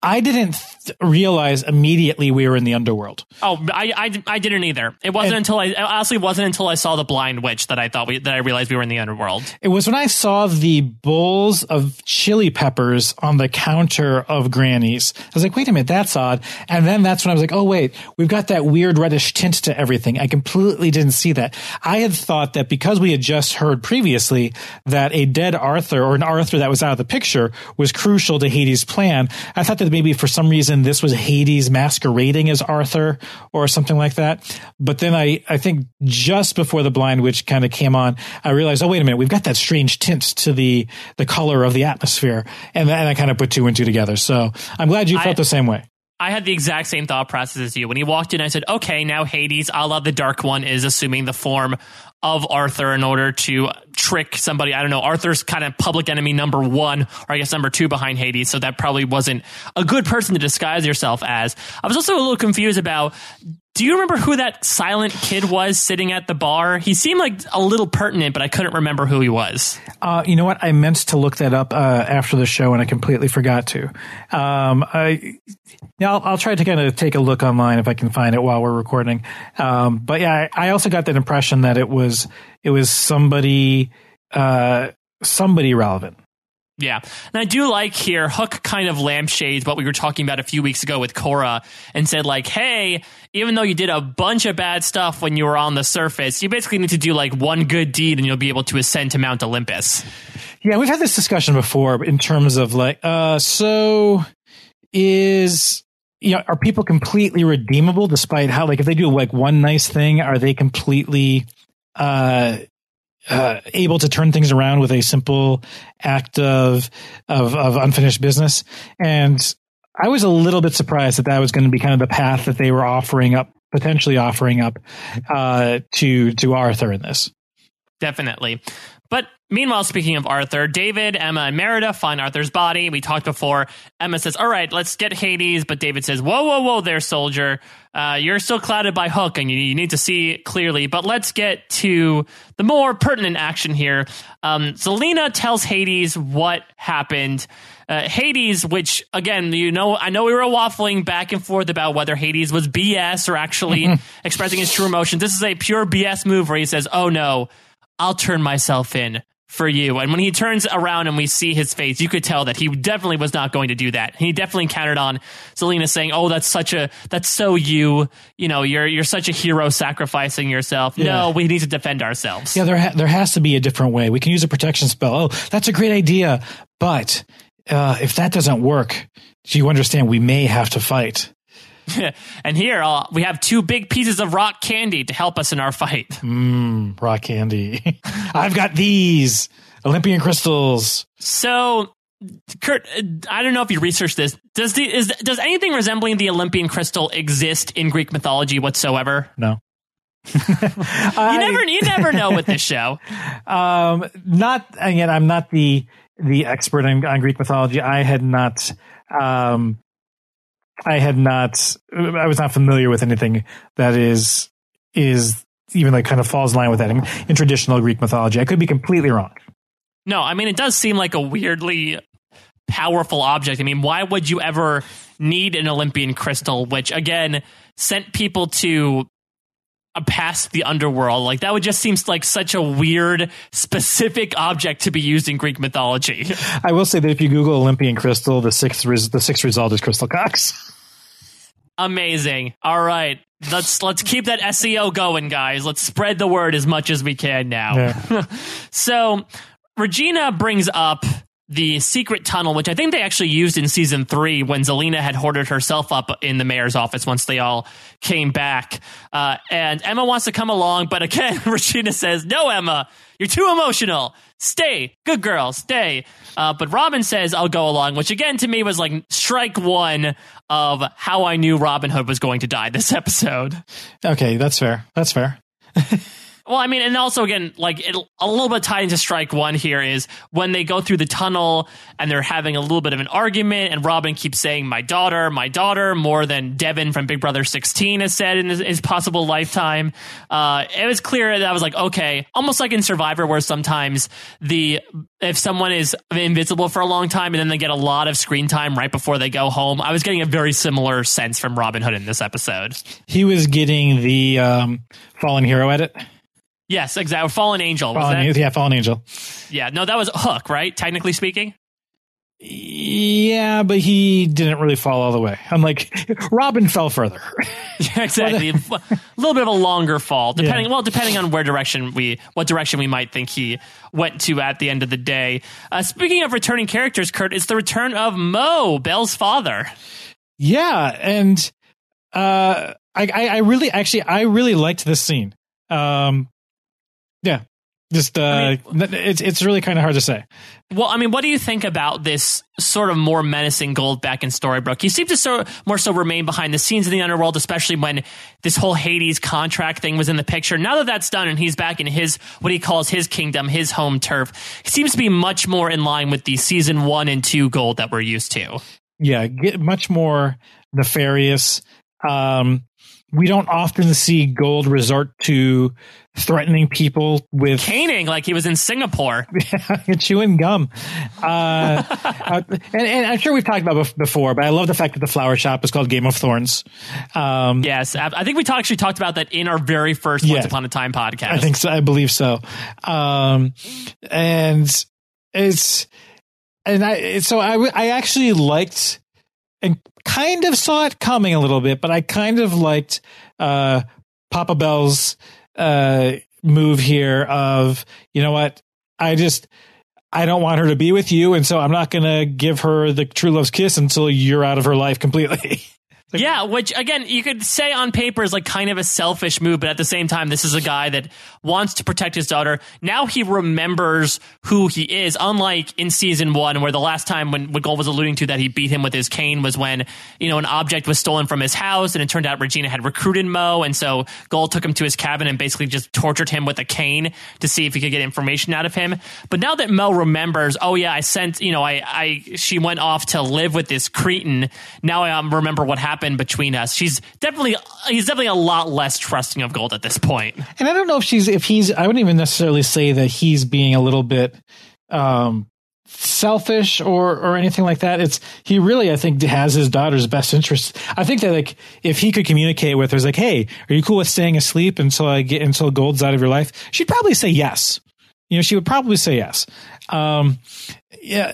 I didn't th- realize immediately we were in the underworld. Oh, I, I, I didn't either. It wasn't and, until I honestly wasn't until I saw the blind witch that I thought we that I realized we were in the underworld. It was when I saw the bowls of chili peppers on the counter of Granny's. I was like, wait a minute, that's odd. And then that's when I was like, oh wait, we've got that weird reddish tint to everything. I completely didn't see that. I had thought that because we had just heard previously that a dead Arthur or an Arthur that was out of the picture was crucial to Hades' plan. I thought that that maybe for some reason this was Hades masquerading as Arthur or something like that. But then I, I think just before the blind witch kind of came on, I realized, oh, wait a minute, we've got that strange tint to the, the color of the atmosphere. And then I kind of put two and two together. So I'm glad you felt I, the same way. I had the exact same thought process as you. When he walked in, I said, okay, now Hades, a la the Dark One, is assuming the form of Arthur in order to trick somebody. I don't know. Arthur's kind of public enemy number one, or I guess number two behind Hades. So that probably wasn't a good person to disguise yourself as. I was also a little confused about do you remember who that silent kid was sitting at the bar? He seemed like a little pertinent, but I couldn't remember who he was. Uh, you know what? I meant to look that up uh, after the show, and I completely forgot to. Um, I, yeah, I'll, I'll, try to kind of take a look online if I can find it while we're recording. Um, but yeah, I, I, also got that impression that it was it was somebody uh, somebody relevant. Yeah. And I do like here, Hook kind of lampshades what we were talking about a few weeks ago with Cora and said, like, hey, even though you did a bunch of bad stuff when you were on the surface, you basically need to do like one good deed and you'll be able to ascend to Mount Olympus. Yeah, we've had this discussion before in terms of like, uh, so is you know, are people completely redeemable despite how like if they do like one nice thing, are they completely uh uh, able to turn things around with a simple act of, of, of unfinished business. And I was a little bit surprised that that was going to be kind of the path that they were offering up potentially offering up uh, to to Arthur in this. Definitely. But meanwhile, speaking of Arthur, David, Emma, and Merida find Arthur's body. We talked before. Emma says, All right, let's get Hades. But David says, Whoa, whoa, whoa there, soldier. Uh, you're still clouded by Hook and you, you, need to see clearly. But let's get to the more pertinent action here. Um, Zelena tells Hades what happened. Uh, Hades, which again, you know, I know we were waffling back and forth about whether Hades was BS or actually expressing his true emotions. This is a pure BS move where he says, Oh no, I'll turn myself in for you. And when he turns around and we see his face, you could tell that he definitely was not going to do that. He definitely countered on Zelena saying, "Oh, that's such a that's so you. You know, you're you're such a hero sacrificing yourself. Yeah. No, we need to defend ourselves." Yeah, there ha- there has to be a different way. We can use a protection spell. Oh, that's a great idea, but uh, if that doesn't work, do you understand? We may have to fight. and here uh, we have two big pieces of rock candy to help us in our fight. Mmm, rock candy. I've got these Olympian crystals. So, Kurt, I don't know if you researched this. Does the is does anything resembling the Olympian crystal exist in Greek mythology whatsoever? No. I, you never you never know with this show. Um, not again. I'm not the the expert on, on Greek mythology. I had not um, I had not, I was not familiar with anything that is, is even like kind of falls in line with that in, in traditional Greek mythology. I could be completely wrong. No, I mean, it does seem like a weirdly powerful object. I mean, why would you ever need an Olympian crystal, which again sent people to past the underworld? Like that would just seem like such a weird, specific object to be used in Greek mythology. I will say that if you Google Olympian crystal, the sixth res- the sixth result is crystal cocks. Amazing. All right. Let's let's keep that SEO going, guys. Let's spread the word as much as we can now. Yeah. so Regina brings up the secret tunnel, which I think they actually used in season three when Zelena had hoarded herself up in the mayor's office once they all came back. Uh, and Emma wants to come along, but again, Regina says, No, Emma, you're too emotional. Stay. Good girl, stay. Uh, but Robin says, I'll go along, which again to me was like strike one of how I knew Robin Hood was going to die this episode. Okay, that's fair. That's fair. Well, I mean, and also again, like it, a little bit tied into strike one here is when they go through the tunnel and they're having a little bit of an argument, and Robin keeps saying "my daughter, my daughter" more than Devin from Big Brother 16 has said in his, his possible lifetime. Uh, it was clear that I was like, okay, almost like in Survivor, where sometimes the if someone is invisible for a long time and then they get a lot of screen time right before they go home, I was getting a very similar sense from Robin Hood in this episode. He was getting the um, fallen hero edit. Yes, exactly. Fallen Angel. Fallen, yeah, Fallen Angel. Yeah, no, that was Hook, right? Technically speaking. Yeah, but he didn't really fall all the way. I'm like, Robin fell further. yeah, exactly. a little bit of a longer fall, depending. Yeah. Well, depending on where direction we, what direction we might think he went to at the end of the day. Uh, speaking of returning characters, Kurt, it's the return of Moe, Belle's father. Yeah, and uh, I, I, I really, actually, I really liked this scene. Um, yeah. Just uh, I mean, it's it's really kind of hard to say. Well, I mean, what do you think about this sort of more menacing Gold back in Storybrooke? He seemed to so, more so remain behind the scenes in the underworld, especially when this whole Hades contract thing was in the picture. Now that that's done and he's back in his what he calls his kingdom, his home turf, he seems to be much more in line with the season one and two Gold that we're used to. Yeah, get much more nefarious. Um, we don't often see Gold resort to threatening people with caning, like he was in Singapore, chewing gum. Uh, uh, and, and, I'm sure we've talked about before, but I love the fact that the flower shop is called Game of Thorns. Um, yes, I think we talk, actually talked about that in our very first yeah, Once Upon a Time podcast. I think so. I believe so. Um, and it's and I so I I actually liked and kind of saw it coming a little bit, but I kind of liked uh, Papa Belle's uh, move here of, you know what, I just, I don't want her to be with you, and so I'm not going to give her the true love's kiss until you're out of her life completely. Like, yeah, which again, you could say on paper is like kind of a selfish move, but at the same time, this is a guy that wants to protect his daughter. Now he remembers who he is, unlike in season one, where the last time when what Gold was alluding to that he beat him with his cane was when, you know, an object was stolen from his house and it turned out Regina had recruited Moe. And so Gold took him to his cabin and basically just tortured him with a cane to see if he could get information out of him. But now that Moe remembers, oh yeah, I sent, you know, I, I, she went off to live with this Cretan. Now I um, remember what happened between us. She's definitely he's definitely a lot less trusting of Gold at this point. And I don't know if she's if he's I wouldn't even necessarily say that he's being a little bit um selfish or or anything like that. It's he really I think has his daughter's best interest. I think that like if he could communicate with her, it's like, hey, are you cool with staying asleep until I get until Gold's out of your life? She'd probably say yes. You know, she would probably say yes. Um, yeah,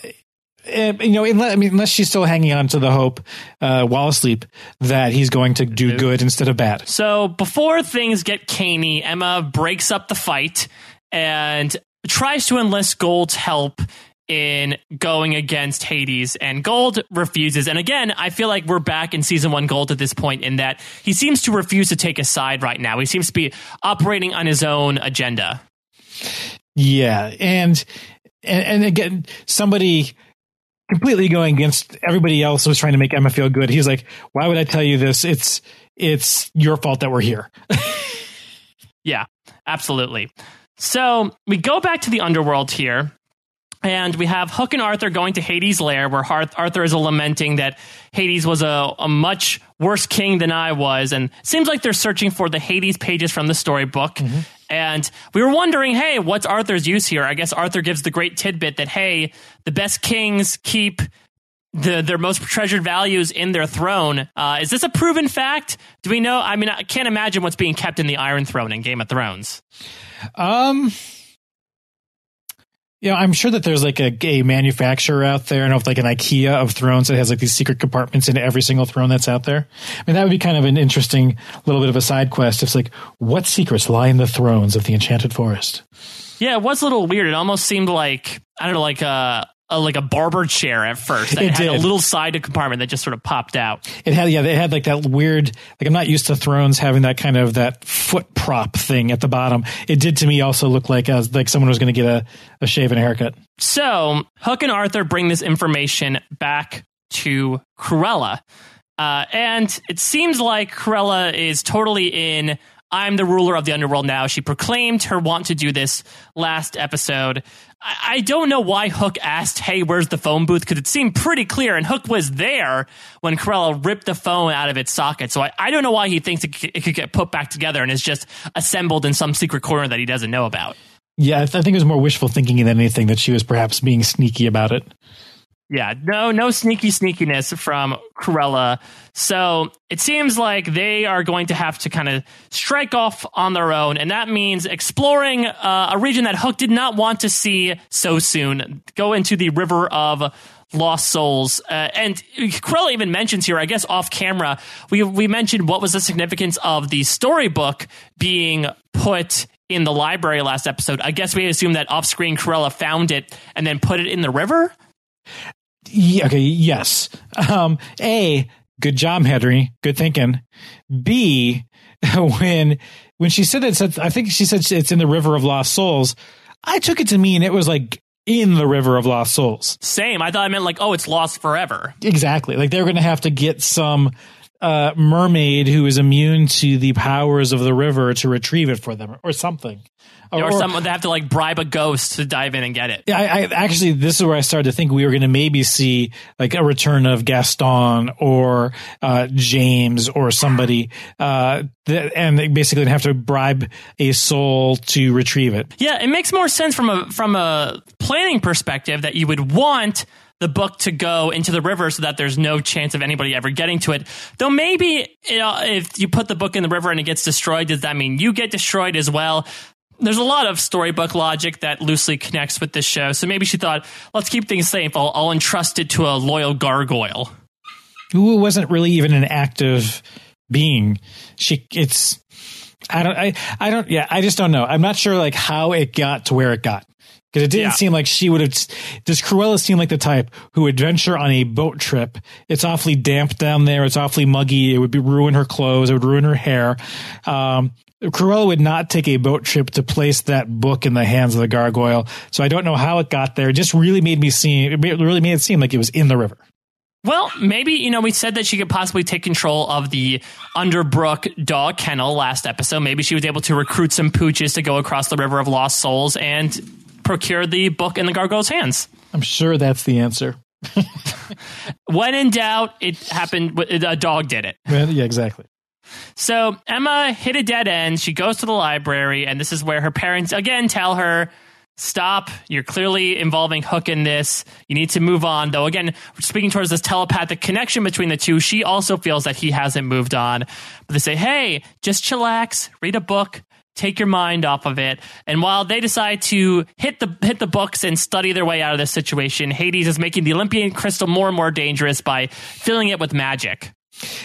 you know, unless, I mean, unless she's still hanging on to the hope uh, while asleep that he's going to do good instead of bad. So before things get caney, Emma breaks up the fight and tries to enlist Gold's help in going against Hades, and Gold refuses. And again, I feel like we're back in season one Gold at this point in that he seems to refuse to take a side right now. He seems to be operating on his own agenda. Yeah, and and, and again, somebody completely going against everybody else who's trying to make Emma feel good. He's like, "Why would I tell you this? It's it's your fault that we're here." yeah, absolutely. So we go back to the underworld here, and we have Hook and Arthur going to Hades' lair, where Arthur is lamenting that Hades was a, a much worse king than I was, and seems like they're searching for the Hades pages from the storybook. Mm-hmm. And we were wondering, hey, what's Arthur's use here? I guess Arthur gives the great tidbit that, hey, the best kings keep the, their most treasured values in their throne. Uh, is this a proven fact? Do we know? I mean, I can't imagine what's being kept in the Iron Throne in Game of Thrones. Um, you know, I'm sure that there's like a, a manufacturer out there, I know, like an IKEA of thrones that has like these secret compartments in every single throne that's out there. I mean, that would be kind of an interesting little bit of a side quest. It's like, what secrets lie in the thrones of the Enchanted Forest? Yeah, it was a little weird. It almost seemed like I don't know, like a a, like a barber chair at first. It, it had did. a little side compartment that just sort of popped out. It had yeah, it had like that weird like I'm not used to thrones having that kind of that foot prop thing at the bottom. It did to me also look like as like someone was going to get a, a shave and a haircut. So Hook and Arthur bring this information back to Cruella. Uh, and it seems like Cruella is totally in I'm the ruler of the underworld now. She proclaimed her want to do this last episode. I, don't know why Hook asked, Hey, where's the phone booth? Because it seemed pretty clear, and Hook was there when Cruella ripped the phone out of its socket. So I, I don't know why he thinks it, it could get put back together and is just assembled in some secret corner that he doesn't know about. Yeah, I think it was more wishful thinking than anything that she was perhaps being sneaky about it. Yeah, no, no sneaky sneakiness from Cruella. So it seems like they are going to have to kind of strike off on their own, and that means exploring uh, a region that Hook did not want to see so soon. Go into the River of Lost Souls, uh, and Cruella even mentions here, I guess, off camera, we we mentioned what was the significance of the storybook being put in the library last episode. I guess we assume that off screen Cruella found it and then put it in the river. Yeah, okay, yes. Um, a, good job, Henry. Good thinking. B, when when she said that, I think she said it's in the River of Lost Souls. I took it to mean it was like in the River of Lost Souls. Same. I thought I meant like, oh, it's lost forever. Exactly. Like they're going to have to get some uh, mermaid who is immune to the powers of the river to retrieve it for them or something. Or, or someone they have to like bribe a ghost to dive in and get it. Yeah, I, I actually this is where I started to think we were going to maybe see like a return of Gaston or uh, James or somebody, uh, and basically have to bribe a soul to retrieve it. Yeah, it makes more sense from a from a planning perspective that you would want the book to go into the river so that there's no chance of anybody ever getting to it. Though maybe you know, if you put the book in the river and it gets destroyed, does that mean you get destroyed as well? there's a lot of storybook logic that loosely connects with this show. So maybe she thought, let's keep things safe. I'll, I'll entrust it to a loyal gargoyle. Who wasn't really even an active being. She, it's, I don't, I, I don't, yeah, I just don't know. I'm not sure like how it got to where it got. Because it didn't Yeah. seem like she would have. Does Cruella seem like the type who would venture on a boat trip? It's awfully damp down there. It's awfully muggy. It would be ruin her clothes. It would ruin her hair. Um, Cruella would not take a boat trip to place that book in the hands of the gargoyle. So I don't know how it got there. It just really made me seem. It really made it seem like it was in the river. Well, maybe, you know, we said that she could possibly take control of the Underbrooke dog kennel last episode. Maybe she was able to recruit some pooches to go across the River of Lost Souls and procure the book in the gargoyle's hands. I'm sure that's the answer. When in doubt, it happened, a dog did it. Yeah, yeah, exactly. So Emma hit a dead end. She goes to the library, and this is where her parents again tell her, Stop. You're clearly involving Hook in this. You need to move on. Though, again, speaking towards this telepathic connection between the two, she also feels that he hasn't moved on. But they say, hey, just chillax, read a book, take your mind off of it. And while they decide to hit the hit the books and study their way out of this situation, Hades is making the Olympian crystal more and more dangerous by filling it with magic.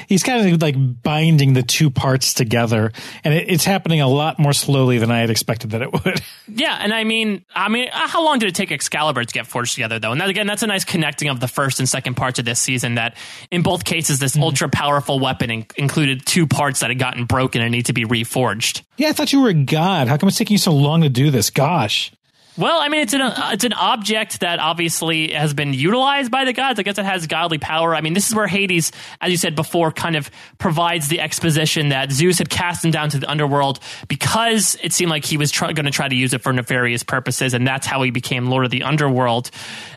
He's kind of like binding the two parts together, and it, it's happening a lot more slowly than I had expected that it would. Yeah, and I mean, I mean, uh, how long did it take Excalibur to get forged together, though? And that, again, that's a nice connecting of the first and second parts of this season. That in both cases, this ultra powerful weapon in- included two parts that had gotten broken and need to be reforged. yeah, I thought you were a god. How come it's taking you so long to do this? Gosh. Well, I mean, it's an uh, it's an object that obviously has been utilized by the gods. I guess it has godly power. I mean, this is where Hades, as you said before, kind of provides the exposition that Zeus had cast him down to the underworld because it seemed like he was going to try to use it for nefarious purposes, and that's how he became Lord of the Underworld.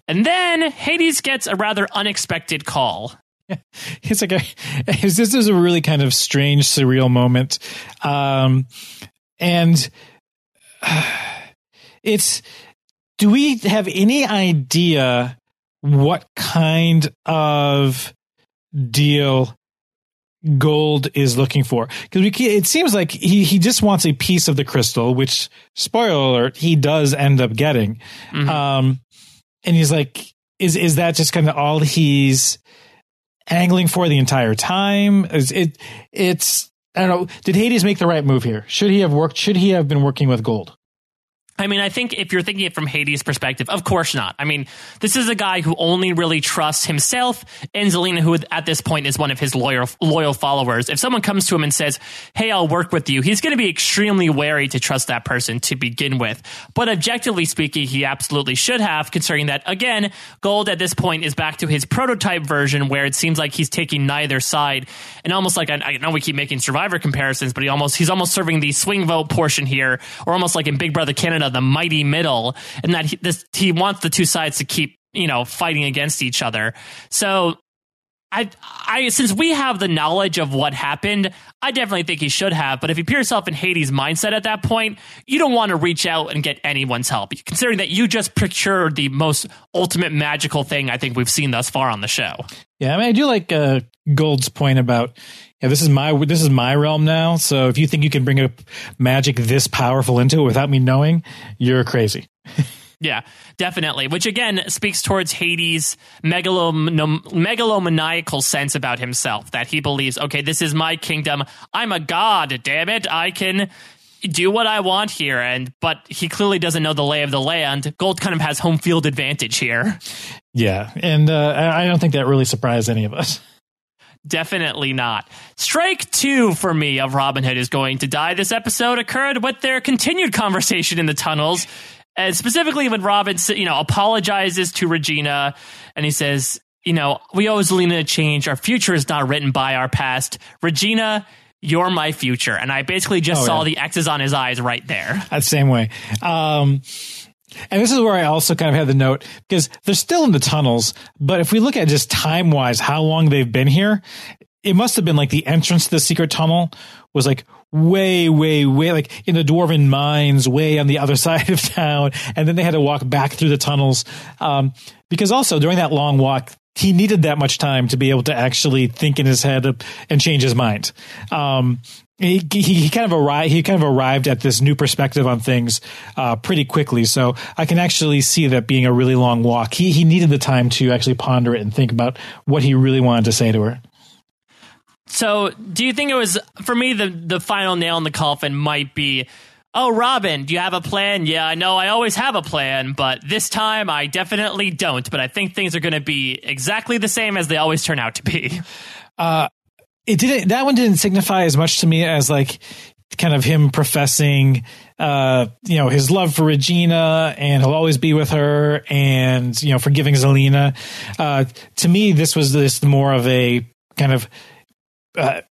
And then Hades gets a rather unexpected call. It's like a, this is a really kind of strange, surreal moment. Um, and uh, it's, do we have any idea what kind of deal gold is looking for? Because we, it seems like he, he just wants a piece of the crystal, which spoiler alert, he does end up getting. Um, and he's like, is, is that just kind of all he's, angling for the entire time. Is it it's I don't know. Did Hades make the right move here? Should he have worked? Should he have been working with gold? I mean, I think if you're thinking it from Hades' perspective, of course not. I mean, this is a guy who only really trusts himself and Zelena, who at this point is one of his loyal loyal followers. If someone comes to him and says, "Hey, I'll work with you," he's going to be extremely wary to trust that person to begin with. But objectively speaking, he absolutely should have, considering that again, Gold at this point is back to his prototype version, where it seems like he's taking neither side, and almost like I, know we keep making Survivor comparisons, but he almost he's almost serving the swing vote portion here, or almost like in Big Brother Canada, the mighty middle, and that he, this he wants the two sides to keep you know fighting against each other. So. I, I, since we have the knowledge of what happened, I definitely think he should have. But if you put yourself in Hades' mindset at that point, you don't want to reach out and get anyone's help, considering that you just procured the most ultimate magical thing I think we've seen thus far on the show. Yeah, I mean, I do like uh, Gold's point about yeah, this is my this is my realm now. So if you think you can bring up magic this powerful into it without me knowing, you're crazy. Yeah, definitely. Which again speaks towards Hades' megalom- megalomaniacal sense about himself that he believes, okay, this is my kingdom. I'm a god, damn it. I can do what I want here. And but he clearly doesn't know the lay of the land. Gold kind of has home field advantage here. Yeah, and uh, I I don't think that really surprised any of us. Definitely not. Strike two for me of Robin Hood is going to die. This episode occurred with their continued conversation in the tunnels, and specifically when Robin, you know, apologizes to Regina, and he says, "You know, we owe Zelena a change. Our future is not written by our past. Regina, you're my future." And I basically just Oh, saw yeah. the X's on his eyes right there. That same way. Um, and this is where I also kind of had the note because they're still in the tunnels, but if we look at just time wise, how long they've been here, it must have been like the entrance to the secret tunnel was like way, way, way like in the dwarven mines, way on the other side of town. And then they had to walk back through the tunnels. Um, because also during that long walk, he needed that much time to be able to actually think in his head and change his mind. Um, he, he, he kind of arrived, he kind of arrived at this new perspective on things, uh, pretty quickly. So I can actually see that being a really long walk. He, he needed the time to actually ponder it and think about what he really wanted to say to her. So, do you think it was for me the the final nail in the coffin might be Oh, Robin, do you have a plan? Yeah, I know I always have a plan, but this time I definitely don't. But I think things are going to be exactly the same as they always turn out to be. Uh, it didn't. That one didn't signify as much to me as like kind of him professing, uh, you know, his love for Regina and he'll always be with her and, you know, forgiving Zelena. Uh, to me, this was this more of a kind of, uh,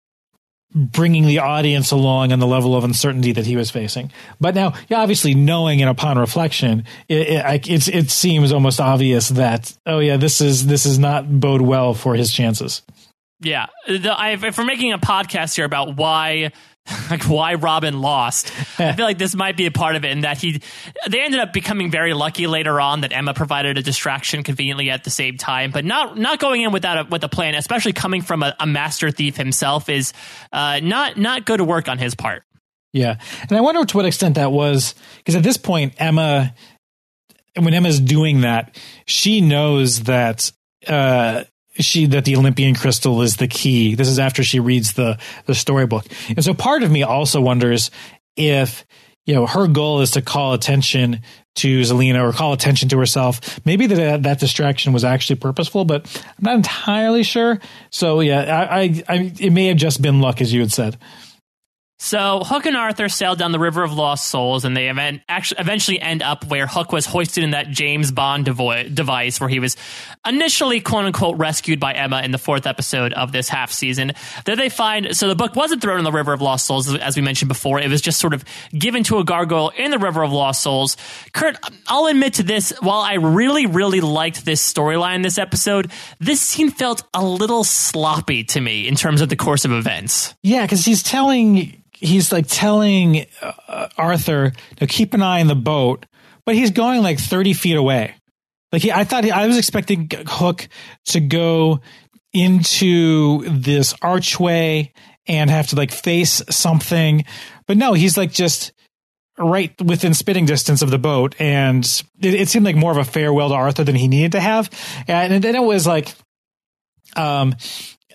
bringing the audience along on the level of uncertainty that he was facing. But now, yeah, obviously knowing and upon reflection, it, it, it, it seems almost obvious that, oh yeah, this is, this is not bode well for his chances. Yeah. The, I, if we're making a podcast here about why like why Robin lost. I feel like this might be a part of it in that he they ended up becoming very lucky later on that Emma provided a distraction conveniently at the same time, but not not going in without a, with a plan, especially coming from a, a master thief himself, is uh, not not good work on his part. Yeah, and I wonder to what extent that was because at this point Emma, when Emma's doing that, she knows that uh, she that the Olympian crystal is the key. This is after she reads the the storybook, and so part of me also wonders if you know her goal is to call attention to Zelena or call attention to herself. Maybe that that distraction was actually purposeful, but I'm not entirely sure. So yeah, I, I, I it may have just been luck, as you had said. So Hook and Arthur sail down the River of Lost Souls, and they event, actually eventually end up where Hook was hoisted in that James Bond devo- device, where he was initially "quote unquote" rescued by Emma in the fourth episode of this half season. There they find so the book wasn't thrown in the River of Lost Souls, as we mentioned before. It was just sort of given to a gargoyle in the River of Lost Souls. Kurt, I'll admit to this: while I really, really liked this storyline this episode, this scene felt a little sloppy to me in terms of the course of events. Yeah, because he's telling he's like telling uh, Arthur to keep an eye on the boat, but he's going like 30 feet away. Like he, I thought he, I was expecting Hook to go into this archway and have to like face something, but no, he's like just right within spitting distance of the boat, and it, it seemed like more of a farewell to Arthur than he needed to have, and then it was like, um,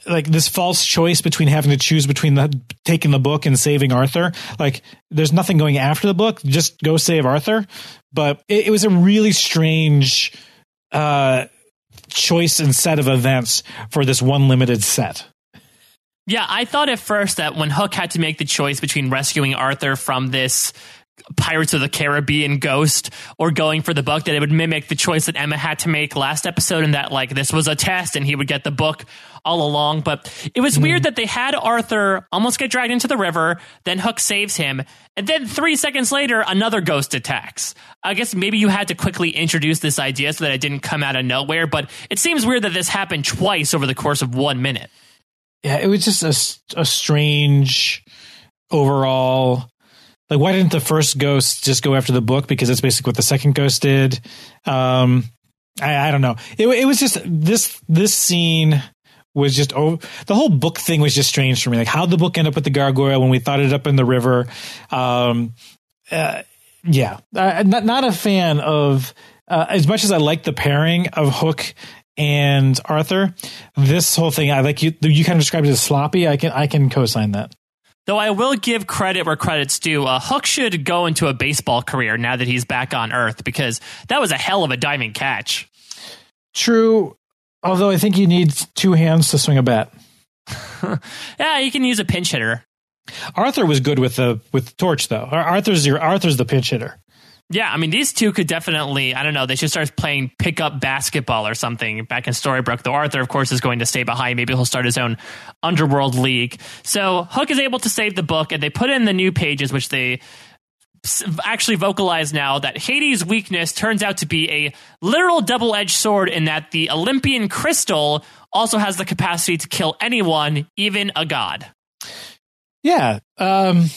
like this false choice between having to choose between the taking the book and saving Arthur. Like there's nothing going after the book, just go save Arthur. But it, it was a really strange uh, choice and set of events for this one limited set. Yeah, I thought at first that when Hook had to make the choice between rescuing Arthur from this Pirates of the Caribbean ghost or going for the book that it would mimic the choice that Emma had to make last episode and that like this was a test and he would get the book all along. But it was mm. weird that they had Arthur almost get dragged into the river, then Hook saves him, and then three seconds later another ghost attacks. I guess maybe you had to quickly introduce this idea so that it didn't come out of nowhere, but it seems weird that this happened twice over the course of one minute. Yeah, it was just a, a strange overall like why didn't the first ghost just go after the book? Because that's basically what the second ghost did. Um i, I don't know. It, it was just this this scene was just oh the whole book thing was just strange for me. Like how the book end up with the gargoyle when we thought it up in the river? Um uh, yeah. Uh, not, not a fan of uh, as much as i like the pairing of hook and arthur this whole thing i like you you kind of described it as sloppy. I can i can co-sign that Though I will give credit where credit's due, uh, Hook should go into a baseball career now that he's back on Earth because that was a hell of a diving catch. True, although I think you need two hands to swing a bat. yeah, you can use a pinch hitter. Arthur was good with the with the torch though. Arthur's your Arthur's the pinch hitter. Yeah, I mean, these two could definitely, I don't know, they should start playing pickup basketball or something back in Storybrooke. Though Arthur, of course, is going to stay behind. Maybe he'll start his own underworld league. So Hook is able to save the book, and they put in the new pages, which they actually vocalize now that Hades' weakness turns out to be a literal double edged sword in that the Olympian crystal also has the capacity to kill anyone, even a god. Yeah. Um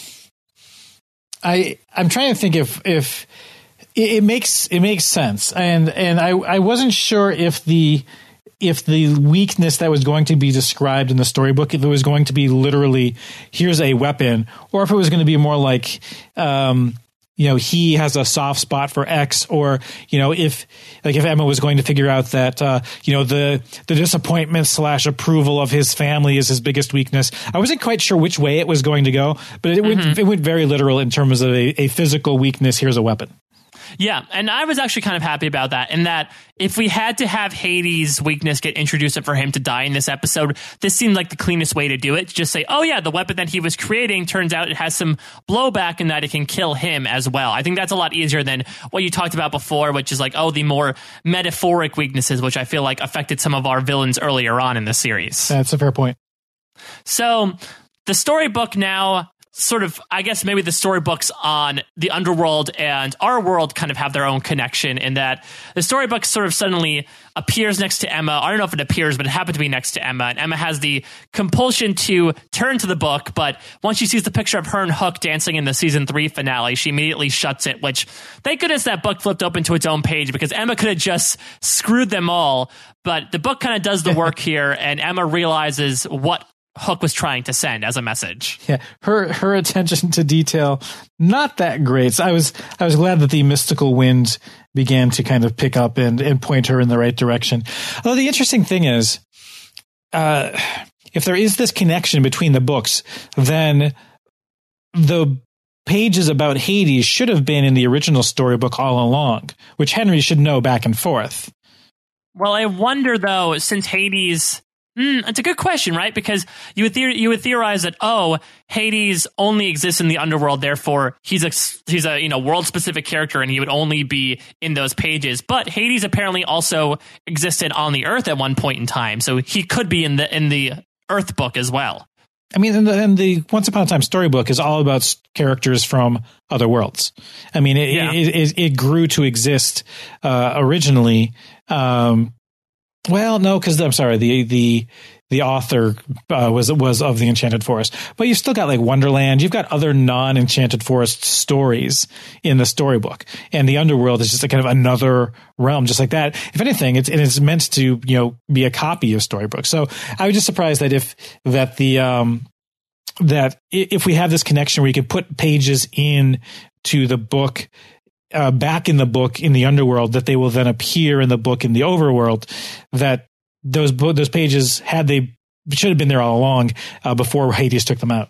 I I'm trying to think if if it, it makes it makes sense, and and I I wasn't sure if the if the weakness that was going to be described in the storybook, if it was going to be literally here's a weapon, or if it was going to be more like um, you know he has a soft spot for X, or you know if like if Emma was going to figure out that uh, you know the the disappointment slash approval of his family is his biggest weakness. I wasn't quite sure which way it was going to go, but it mm-hmm. went it went very literal in terms of a, a physical weakness. Here's a weapon. Yeah, and I was actually kind of happy about that. In that, if we had to have Hades' weakness get introduced for him to die in this episode, this seemed like the cleanest way to do it. Just say, oh yeah, the weapon that he was creating turns out it has some blowback and that it can kill him as well. I think that's a lot easier than what you talked about before, which is like, oh, the more metaphoric weaknesses, which I feel like affected some of our villains earlier on in the series. That's a fair point. So the storybook now sort of i guess maybe the storybooks on the underworld and our world kind of have their own connection in that the storybook sort of suddenly appears next to emma. I don't know if it appears but it happened to be next to emma. And emma has the compulsion to turn to the book but once she sees the picture of her and hook dancing in the season three finale she immediately shuts it which thank goodness that book flipped open to its own page because emma could have just screwed them all. But the book kind of does the work here and emma realizes what Hook was trying to send as a message. Yeah, her her attention to detail not that great. So I was I was glad that the mystical wind began to kind of pick up and and point her in the right direction. Although the interesting thing is, uh, if there is this connection between the books, then the pages about Hades should have been in the original storybook all along, which Henry should know back and forth. Well, I wonder though, since Hades Mm, it's a good question, right? Because you would theor- you would theorize that oh, Hades only exists in the underworld, therefore he's a he's a you know world specific character, and he would only be in those pages. But Hades apparently also existed on the Earth at one point in time, so he could be in the in the Earth book as well. I mean, and the, and the, Once Upon a Time storybook is all about characters from other worlds. I mean, it yeah. it, it, it, grew to exist uh, originally um, well, no, because I'm sorry, the the the author uh, was was of the Enchanted Forest, but you've still got like Wonderland. You've got other non Enchanted Forest stories in the storybook, and the Underworld is just a kind of another realm, just like that. If anything, it's it's meant to you know be a copy of storybook. So I was just surprised that if that the um that if we have this connection where you can put pages in to the book uh, back in the book in the underworld that they will then appear in the book in the overworld that those those pages had they should have been there all along uh, before Hades took them out.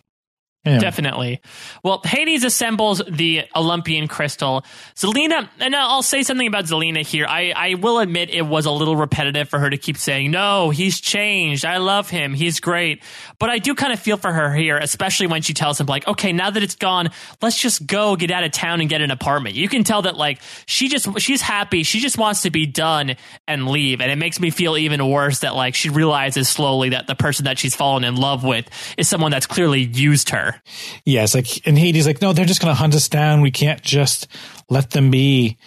Yeah. Definitely. Well, Hades assembles the Olympian crystal. Zelena, and I'll say something about Zelena here. I, I will admit it was a little repetitive for her to keep saying, no, he's changed. I love him. He's great. But I do kind of feel for her here, especially when she tells him, like, okay, now that it's gone, let's just go get out of town and get an apartment. You can tell that, like, she just, she's happy. She just wants to be done and leave. And it makes me feel even worse that, like, she realizes slowly that the person that she's fallen in love with is someone that's clearly used her. Yes, like and Hades like, no, they're just gonna hunt us down. We can't just let them be.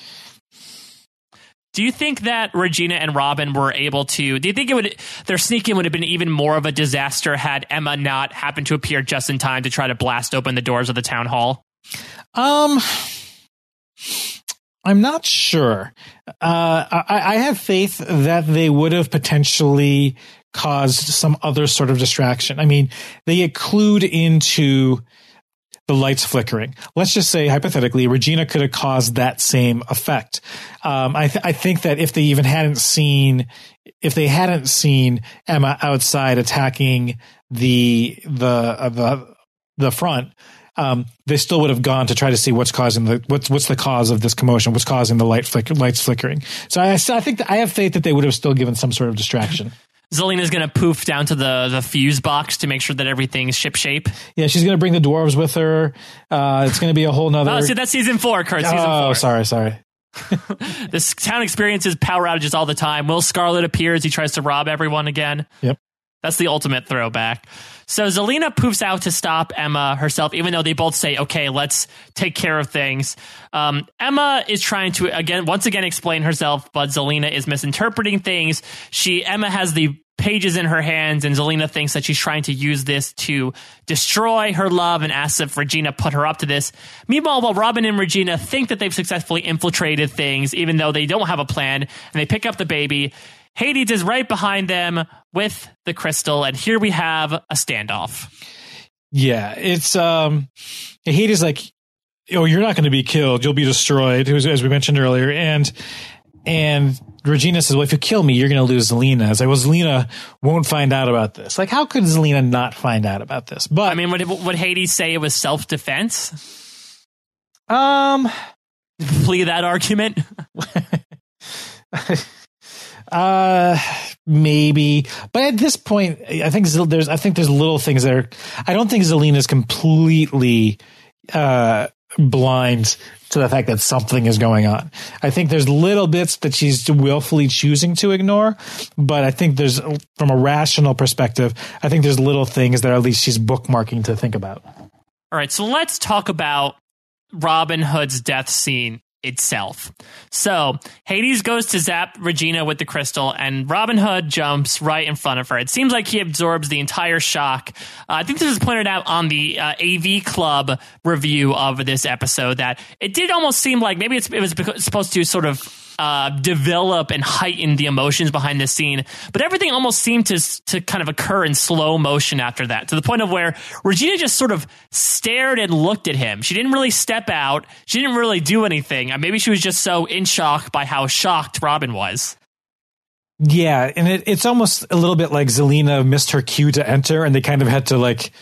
Do you think that Regina and Robin were able to? Do you think it would their sneaking would have been even more of a disaster had Emma not happened to appear just in time to try to blast open the doors of the town hall? Um, I'm not sure. Uh, I, I have faith that they would have potentially caused some other sort of distraction. I mean, they get clued into the lights flickering. Let's just say hypothetically, Regina could have caused that same effect. Um, I, th- I think that if they even hadn't seen, if they hadn't seen Emma outside attacking the the uh, the the front, um, they still would have gone to try to see what's causing the what's what's the cause of this commotion, what's causing the light flicker, lights flickering. So I, I think I have faith that they would have still given some sort of distraction. Zelena's gonna poof down to the the fuse box to make sure that everything's ship shape. Yeah, she's gonna bring the dwarves with her. Uh, it's gonna be a whole nother. oh, see, that's season four, Kurt. Season oh, four. sorry, sorry. this town experiences power outages all the time. Will Scarlet appears. He tries to rob everyone again. Yep. That's the ultimate throwback. So Zelena poofs out to stop Emma herself, even though they both say, okay, let's take care of things. Um, Emma is trying to, again, once again explain herself, but Zelena is misinterpreting things. She, Emma has the pages in her hands, and Zelena thinks that she's trying to use this to destroy her love and asks if Regina put her up to this. Meanwhile, while Robin and Regina think that they've successfully infiltrated things, even though they don't have a plan, and they pick up the baby, Hades is right behind them with the crystal, and here we have a standoff. Yeah, it's um Hades like oh, you're not going to be killed. You'll be destroyed, as we mentioned earlier. And, and Regina says, well, if you kill me, you're going to lose Zelena. It's like, well, Zelena won't find out about this. Like, how could Zelena not find out about this? But I mean, would, would Hades say it was self defense? Um, plea that argument. uh, maybe, but at this point, I think there's, I think there's little things that are. I don't think Zelena is completely uh blind to the fact that something is going on. I think there's little bits that she's willfully choosing to ignore, but I think there's, from a rational perspective, I think there's little things that at least she's bookmarking to think about. All right, so let's talk about Robin Hood's death scene itself. So Hades goes to zap Regina with the crystal, and Robin Hood jumps right in front of her. It seems like he absorbs the entire shock. Uh, I think this was pointed out on the uh, AV Club review of this episode that it did almost seem like maybe it was supposed to sort of uh, develop and heighten the emotions behind this scene. But everything almost seemed to to kind of occur in slow motion after that, to the point of where Regina just sort of stared and looked at him. She didn't really step out. She didn't really do anything. Maybe she was just so in shock by how shocked Robin was. Yeah, and it, it's almost a little bit like Zelena missed her cue to enter, and they kind of had to like,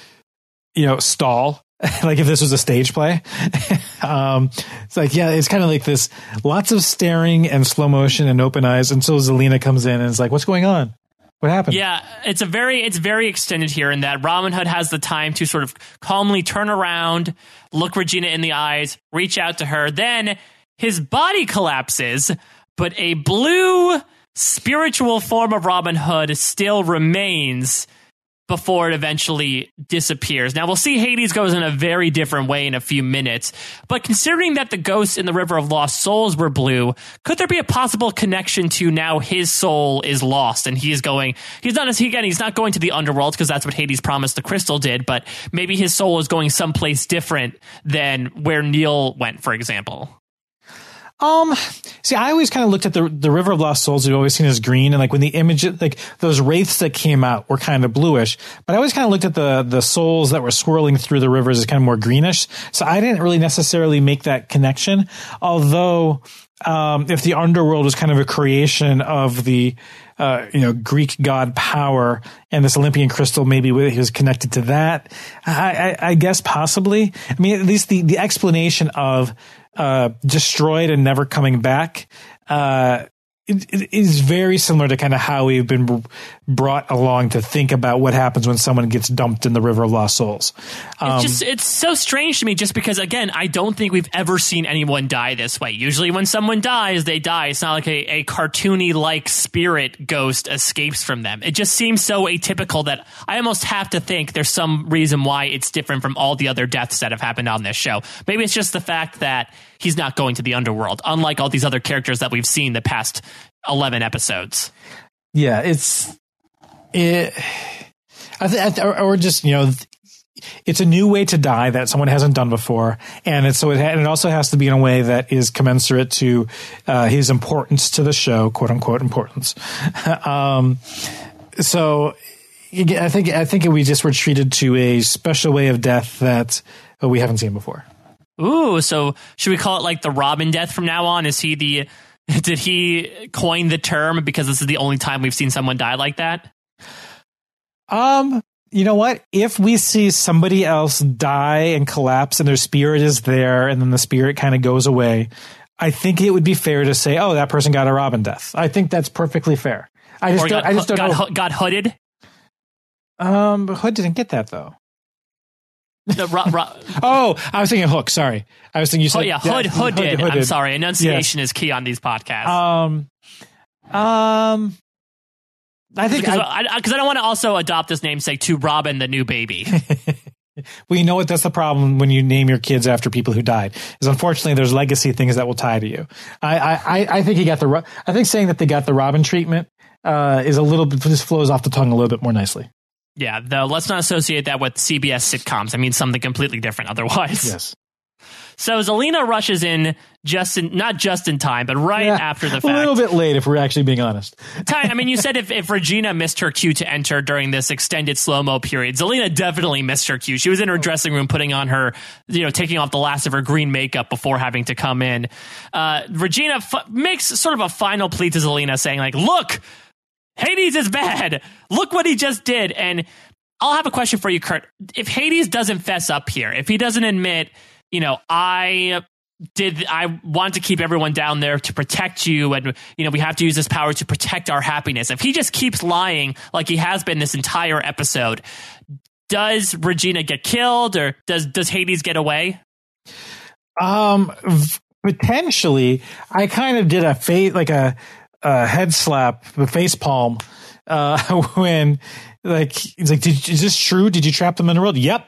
you know, stall like if this was a stage play. um, it's like, yeah, it's kind of like this lots of staring and slow motion and open eyes until Zelena comes in and is like, what's going on? What happened? Yeah, it's a very it's very extended here in that Robin Hood has the time to sort of calmly turn around, look Regina in the eyes, reach out to her. Then his body collapses, but a blue spiritual form of Robin Hood still remains before it eventually disappears. Now we'll see Hades goes in a very different way in a few minutes, but considering that the ghosts in the River of Lost Souls were blue, could there be a possible connection to now his soul is lost and he is going, he's not, again, he's not going to the underworld because that's what Hades promised the crystal did, but maybe his soul is going someplace different than where Neal went, for example. Um, see, I always kind of looked at the the River of Lost Souls. We've always seen as green, and like when the image, like those wraiths that came out were kind of bluish. But I always kind of looked at the the souls that were swirling through the rivers as kind of more greenish. So I didn't really necessarily make that connection. Although, um, if the underworld was kind of a creation of the uh, you know, Greek god power and this Olympian crystal, maybe he was connected to that. I, I, I guess possibly. I mean, at least the, the explanation of uh, destroyed and never coming back uh, it is very similar to kind of how we've been brought along to think about what happens when someone gets dumped in the river of lost souls. Um, it's just it's so strange to me, just because again, I don't think we've ever seen anyone die this way. Usually, when someone dies, they die. It's not like a, a cartoony like spirit ghost escapes from them. It just seems so atypical that I almost have to think there's some reason why it's different from all the other deaths that have happened on this show. Maybe it's just the fact that he's not going to the underworld, unlike all these other characters that we've seen the past 11 episodes. Yeah, it's it I th- or just, you know, it's a new way to die that someone hasn't done before, and it's so it, and it also has to be in a way that is commensurate to uh, his importance to the show, quote unquote importance. um, so I think I think we just were treated to a special way of death that we haven't seen before. Ooh, so should we call it like the Robin death from now on? Is he the did he coin the term because this is the only time we've seen someone die like that? Um, you know what? If we see somebody else die and collapse and their spirit is there and then the spirit kind of goes away, I think it would be fair to say, oh, that person got a Robin death. I think that's perfectly fair. I just, don't, got, I just don't got, know. Got hooded? Um, Hood didn't get that though. The ro- ro- oh, I was thinking of Hook. Sorry, I was thinking you said. Oh yeah, Hood. Yeah, Hood, did. Hood I'm sorry. Enunciation yes. is key on these podcasts. Um, um, I think because I, I, I, don't want to also adopt this namesake to Robin, the new baby. well, you know what? That's the problem when you name your kids after people who died. Is unfortunately there's legacy things that will tie to you. I I, I think he got the. I think saying that they got the Robin treatment uh, is a little bit. This flows off the tongue a little bit more nicely. Yeah, though let's not associate that with CBS sitcoms. I mean something completely different otherwise. Yes. So Zelena rushes in just in, not just in time, but right Yeah, after the fact. A little bit late, if we're actually being honest. Ty, I mean, you said if, if Regina missed her cue to enter during this extended slow mo period, Zelena definitely missed her cue. She was in her dressing room putting on her, you know, taking off the last of her green makeup before having to come in. Uh, Regina f- makes sort of a final plea to Zelena saying, like, look, Hades is bad. Look what he just did. And I'll have a question for you, Kurt. If Hades doesn't fess up here, if he doesn't admit, you know, I did I want to keep everyone down there to protect you and you know we have to use this power to protect our happiness. If he just keeps lying like he has been this entire episode, does Regina get killed or does does Hades get away? Um, potentially, I kind of did a face like a, a head slap, a face palm, uh, when like he's like, Did, "Is this true? Did you trap them in the world?" Yep,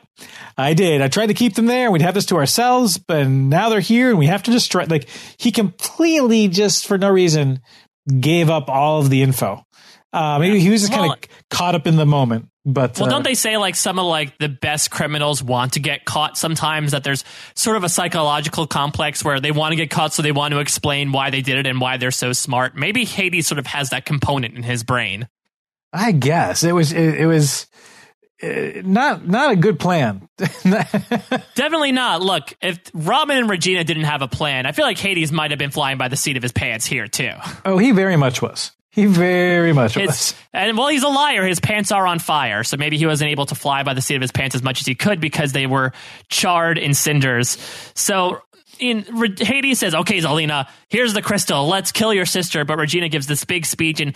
I did. I tried to keep them there. We'd have this to ourselves, but now they're here, and we have to destroy. Like he completely just for no reason gave up all of the info. Uh, maybe he was just kind Well- of caught up in the moment. But Well, uh, don't they say like some of like the best criminals want to get caught sometimes that there's sort of a psychological complex where they want to get caught so they want to explain why they did it and why they're so smart. Maybe Hades sort of has that component in his brain. I guess it was it, it was uh, not not a good plan. Definitely not. Look, if Robin and Regina didn't have a plan, I feel like Hades might have been flying by the seat of his pants here too. oh, he very much was. He very much was. And well, he's a liar. His pants are on fire, so maybe he wasn't able to fly by the seat of his pants as much as he could because they were charred in cinders. So. In Hades says, "Okay, Zelena, here's the crystal. Let's kill your sister." But Regina gives this big speech, and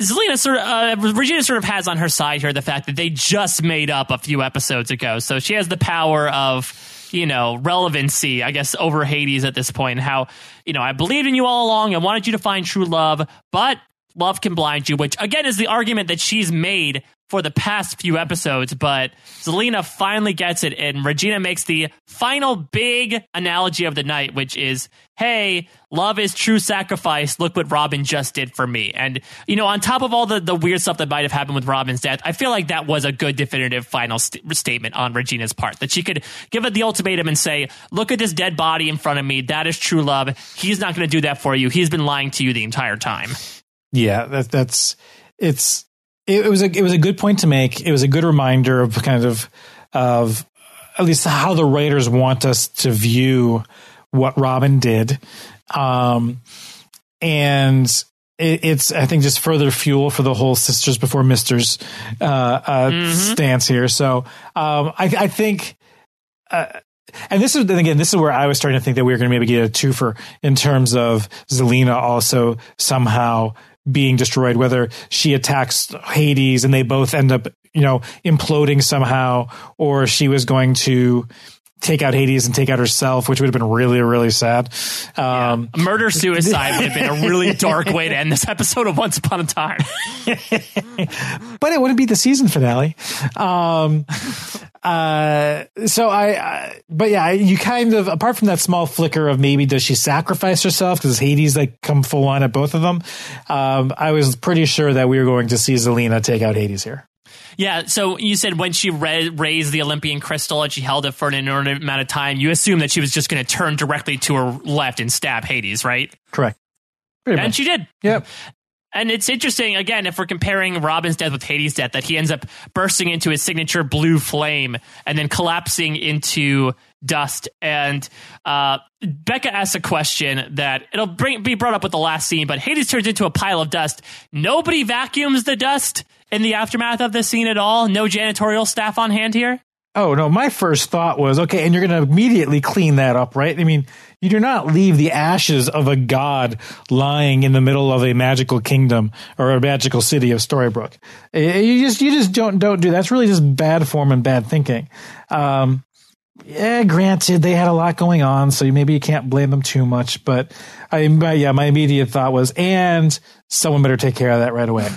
Zelena sort of, uh, Regina sort of has on her side here the fact that they just made up a few episodes ago, so she has the power of you know, relevancy, I guess, over Hades at this point. How, you know, I believed in you all along. I wanted you to find true love, but love can blind you, which again is the argument that she's made for the past few episodes. But Zelena finally gets it, and Regina makes the final big analogy of the night, which is, hey, love is true sacrifice. Look what Robin just did for me. And, you know, on top of all the, the weird stuff that might have happened with Robin's death, I feel like that was a good definitive final st- statement on Regina's part. That she could give it the ultimatum and say, look at this dead body in front of me. That is true love. He's not going to do that for you. He's been lying to you the entire time. Yeah, that, that's it's it, it was a it was a good point to make. It was a good reminder of kind of of at least how the writers want us to view what Robin did, um, and it, it's I think just further fuel for the whole sisters before misters uh, uh, stance here. So um, I, I think. Uh, and this is and again, this is where I was starting to think that we were going to maybe get a twofer in terms of Zelena also somehow being destroyed, whether she attacks Hades and they both end up, you know, imploding somehow, or she was going to take out Hades and take out herself, which would have been really, really sad. Um, Murder suicide would have been a really dark way to end this episode of Once Upon a Time. but it wouldn't be the season finale. Um, uh, so I, I, but yeah, you kind of, apart from that small flicker of maybe does she sacrifice herself because Hades like come full on at both of them. Um, I was pretty sure that we were going to see Zelena take out Hades here. Yeah, so you said when she ra- raised the Olympian crystal and she held it for an inordinate amount of time, you assumed that she was just going to turn directly to her left and stab Hades, right? Correct. Pretty And much. she did. Yep. And it's interesting, again, if we're comparing Robin's death with Hades' death, that he ends up bursting into his signature blue flame and then collapsing into dust. And uh, Becca asks a question that it'll bring, be brought up with the last scene, but Hades turns into a pile of dust. Nobody vacuums the dust in the aftermath of this scene at all? No janitorial staff on hand here? Oh no, my first thought was okay, and you're going to immediately clean that up, right? I mean, you do not leave the ashes of a god lying in the middle of a magical kingdom or a magical city of Storybrooke. Eh, You just you just don't don't do that. That's really just bad form and bad thinking. Um, yeah, granted, they had a lot going on, so maybe you can't blame them too much. But I, yeah, my immediate thought was, and someone better take care of that right away.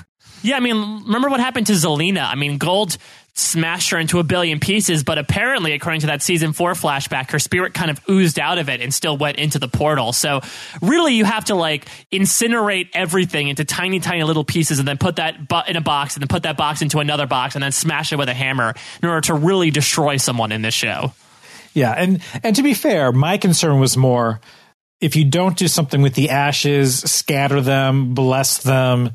Yeah, I mean, remember what happened to Zelena? I mean, Gold smashed her into a billion pieces, but apparently, according to that season four flashback, her spirit kind of oozed out of it and still went into the portal. So, really, you have to like incinerate everything into tiny, tiny little pieces and then put that bu- in a box and then put that box into another box and then smash it with a hammer in order to really destroy someone in this show. Yeah, and and to be fair, my concern was more if you don't do something with the ashes, scatter them, bless them,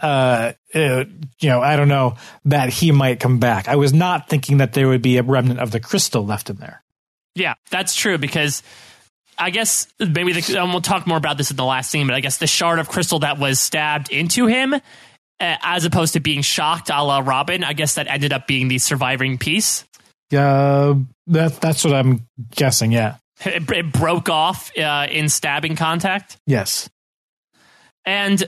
uh, uh, you know, I don't know that he might come back. I was not thinking that there would be a remnant of the crystal left in there. Yeah, that's true because I guess maybe the, and we'll talk more about this in the last scene, but I guess the shard of crystal that was stabbed into him, uh, as opposed to being shocked a la Robin, I guess that ended up being the surviving piece. Yeah, that that's what I'm guessing. Yeah, it, it broke off uh, in stabbing contact. Yes, and uh,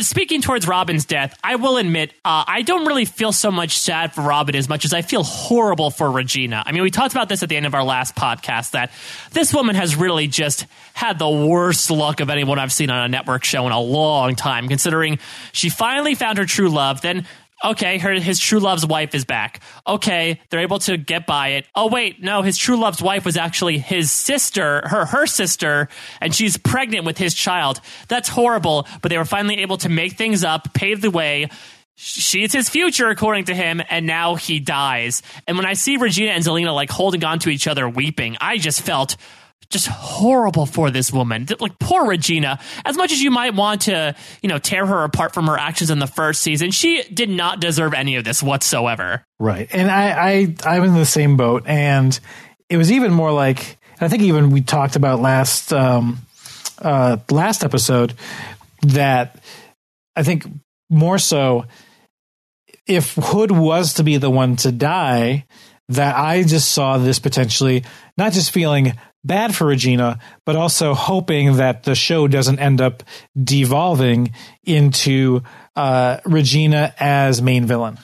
speaking towards Robin's death, I will admit uh, I don't really feel so much sad for Robin as much as I feel horrible for Regina. I mean, we talked about this at the end of our last podcast that this woman has really just had the worst luck of anyone I've seen on a network show in a long time. Considering she finally found her true love, then okay, her his true love's wife is back. Okay, they're able to get by it. Oh wait, no, his true love's wife was actually his sister, her her sister, and she's pregnant with his child. That's horrible, but they were finally able to make things up, pave the way. She's his future, according to him, and now he dies. And when I see Regina and Zelena like holding on to each other, weeping, I just felt just horrible for this woman. Like poor Regina. As much as you might want to, you know, tear her apart from her actions in the first season, she did not deserve any of this whatsoever. Right. And I, I I'm in the same boat. And it was even more like I think even we talked about last um uh last episode that I think more so if Hood was to be the one to die, that I just saw this potentially not just feeling bad for Regina, but also hoping that the show doesn't end up devolving into uh, Regina as main villain.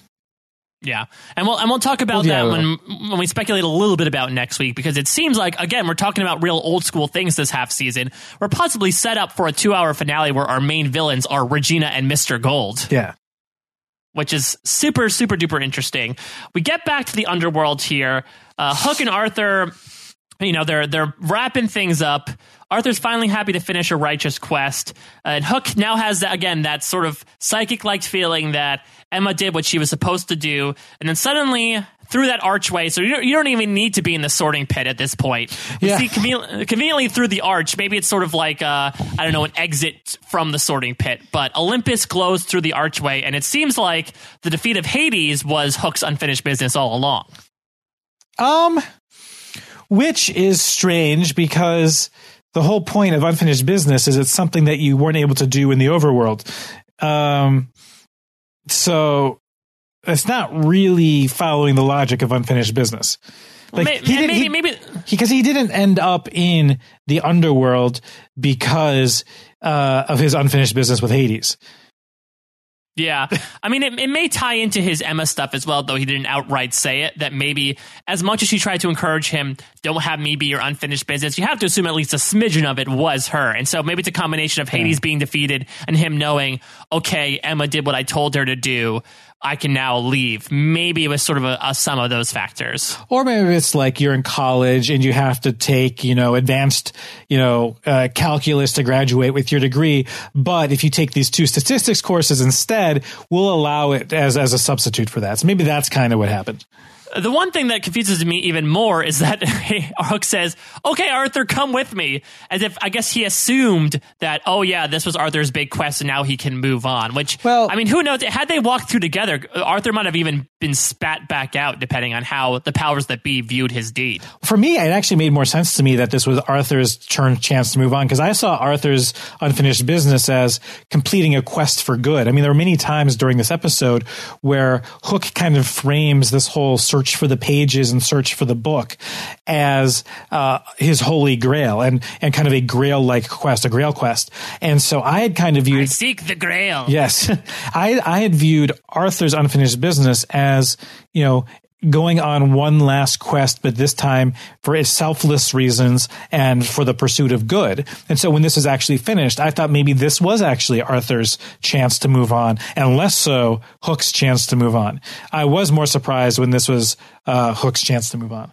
Yeah, and we'll and we'll talk about well, yeah, that when when we speculate a little bit about next week because it seems like again we're talking about real old school things this half season. We're possibly set up for a two hour finale where our main villains are Regina and Mister Gold. Yeah, which is super super duper interesting. We get back to the underworld here. Uh, Hook and Arthur you know they're they're wrapping things up. Arthur's finally happy to finish a righteous quest, and Hook now has that, again that sort of psychic like feeling that Emma did what she was supposed to do, and then suddenly through that archway, so you don't, you don't even need to be in the sorting pit at this point. You yeah. see conven- conveniently through the arch. Maybe it's sort of like uh, I don't know an exit from the sorting pit, but Olympus glows through the archway, and it seems like the defeat of Hades was Hook's unfinished business all along. Um, which is strange because the whole point of unfinished business is it's something that you weren't able to do in the overworld. Um, so it's not really following the logic of unfinished business. Like maybe, he didn't, maybe, maybe because he, he, didn't end up in the underworld because uh, of his unfinished business with Hades. Yeah. I mean, it, it may tie into his Emma stuff as well, though he didn't outright say it. That maybe, as much as she tried to encourage him, don't have me be your unfinished business, you have to assume at least a smidgen of it was her. And so maybe it's a combination of hmm. Hades being defeated and him knowing, okay, Emma did what I told her to do. I can now leave. Maybe it was sort of a, a sum of those factors. Or maybe it's like you're in college and you have to take, you know, advanced, you know, uh, calculus to graduate with your degree. But if you take these two statistics courses instead, we'll allow it as, as a substitute for that. So maybe that's kind of what happened. The one thing that confuses me even more is that Hook says, "Okay, Arthur, come with me," as if I guess he assumed that, oh yeah, this was Arthur's big quest, and now he can move on. Which, well, I mean, who knows? Had they walked through together, Arthur might have even been spat back out, depending on how the powers that be viewed his deed. For me, it actually made more sense to me that this was Arthur's turn chance to move on because I saw Arthur's unfinished business as completing a quest for good. I mean, there were many times during this episode where Hook kind of frames this whole search for the pages and search for the book as uh, his holy grail and and kind of a grail like quest, a grail quest. And so I had kind of viewed I seek the grail. Yes, I I had viewed Arthur's unfinished business as you know going on one last quest, but this time for selfless reasons and for the pursuit of good. And so when this is actually finished, I thought maybe this was actually Arthur's chance to move on and less so Hook's chance to move on. I was more surprised when this was uh, Hook's chance to move on.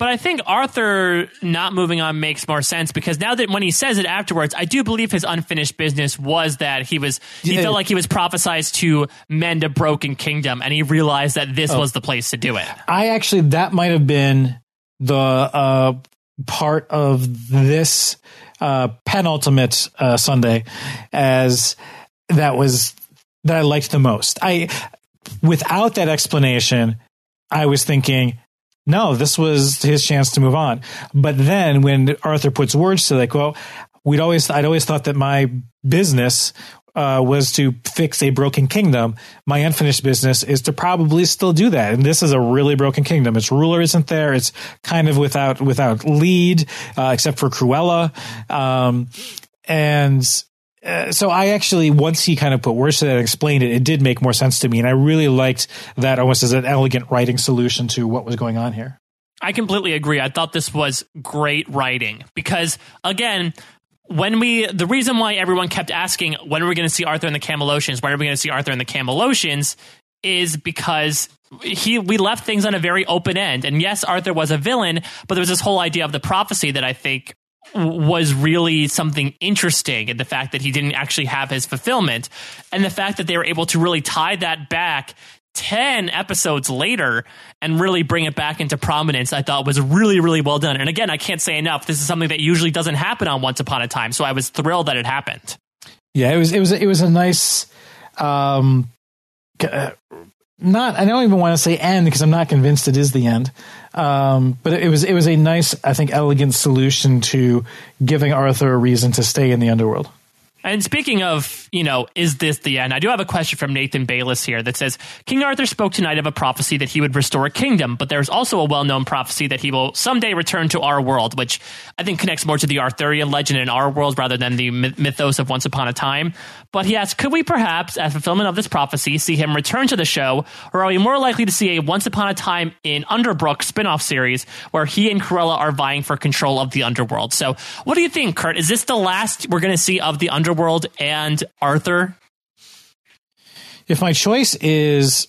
But I think Arthur not moving on makes more sense because now that when he says it afterwards, I do believe his unfinished business was that he was he yeah. felt like he was prophesized to mend a broken kingdom, and he realized that this oh. was the place to do it. I actually that might have been the uh, part of this uh, penultimate uh, Sunday as that was that I liked the most. I without that explanation, I was thinking, no, this was his chance to move on. But then when Arthur puts words to like, well, we'd always I'd always thought that my business uh, was to fix a broken kingdom. My unfinished business is to probably still do that. And this is a really broken kingdom. Its ruler isn't there. It's kind of without without lead, uh, except for Cruella. Um, and uh, so I actually, once he kind of put words to that and explained it, it did make more sense to me. And I really liked that almost as an elegant writing solution to what was going on here. I completely agree. I thought this was great writing because, again, when we the reason why everyone kept asking when are we going to see Arthur and the Camelocians, when are we going to see Arthur and the Camelocians, is because he we left things on a very open end. And yes, Arthur was a villain, but there was this whole idea of the prophecy that I think was really something interesting in the fact that he didn't actually have his fulfillment and the fact that they were able to really tie that back 10 episodes later and really bring it back into prominence i thought was really really well done. And again i can't say enough this is something that usually doesn't happen on once upon a time so i was thrilled that it happened. Yeah it was it was it was a nice um uh, not i don't even want to say end because i'm not convinced it is the end um but it was it was a nice i think elegant solution to giving arthur a reason to stay in the underworld and speaking of, you know, is this the end? I do have a question from Nathan Bayless here that says King Arthur spoke tonight of a prophecy that he would restore a kingdom, but there's also a well known prophecy that he will someday return to our world, which I think connects more to the Arthurian legend in our world rather than the mythos of Once Upon a Time. But he asks, could we perhaps, as fulfillment of this prophecy, see him return to the show, or are we more likely to see a Once Upon a Time in Underbrooke spin off series where he and Cruella are vying for control of the underworld? So, what do you think, Kurt? Is this the last we're going to see of the underworld? Underworld and Arthur? If my choice is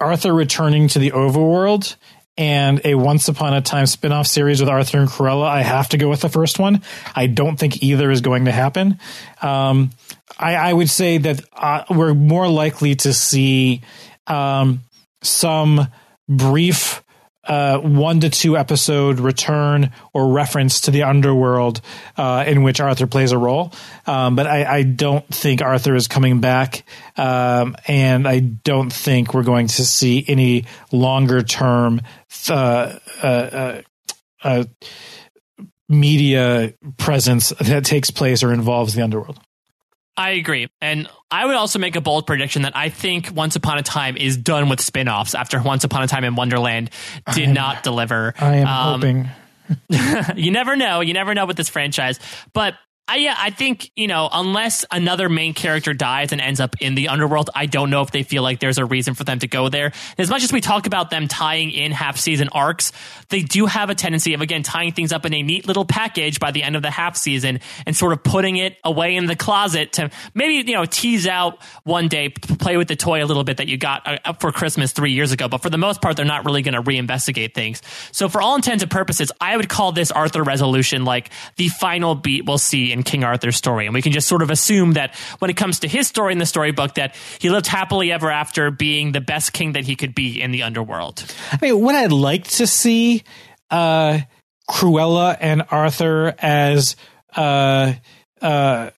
Arthur returning to the overworld and a Once Upon a Time spin-off series with Arthur and Cruella, I have to go with the first one. I don't think either is going to happen. Um, I, I, would say that uh, we're more likely to see um, some brief uh, one to two episode return or reference to the underworld uh, in which Arthur plays a role. Um, but I, I, don't think Arthur is coming back, um, and I don't think we're going to see any longer term uh, uh, uh, uh media presence that takes place or involves the underworld. I agree. And I would also make a bold prediction that I think Once Upon a Time is done with spin offs after Once Upon a Time in Wonderland did am, not deliver. I am um, hoping. you never know. You never know with this franchise. But I, yeah, I think, you know, unless another main character dies and ends up in the underworld, I don't know if they feel like there's a reason for them to go there. As much as we talk about them tying in half season arcs, they do have a tendency of, again, tying things up in a neat little package by the end of the half season and sort of putting it away in the closet to maybe, you know, tease out one day, play with the toy a little bit that you got uh, for Christmas three years ago. But for the most part, they're not really going to reinvestigate things. So for all intents and purposes, I would call this Arthur resolution like the final beat we'll see in King Arthur's story. And we can just sort of assume that when it comes to his story in the storybook, that he lived happily ever after being the best king that he could be in the underworld. I mean, what I'd like to see uh, Cruella and Arthur as uh, uh,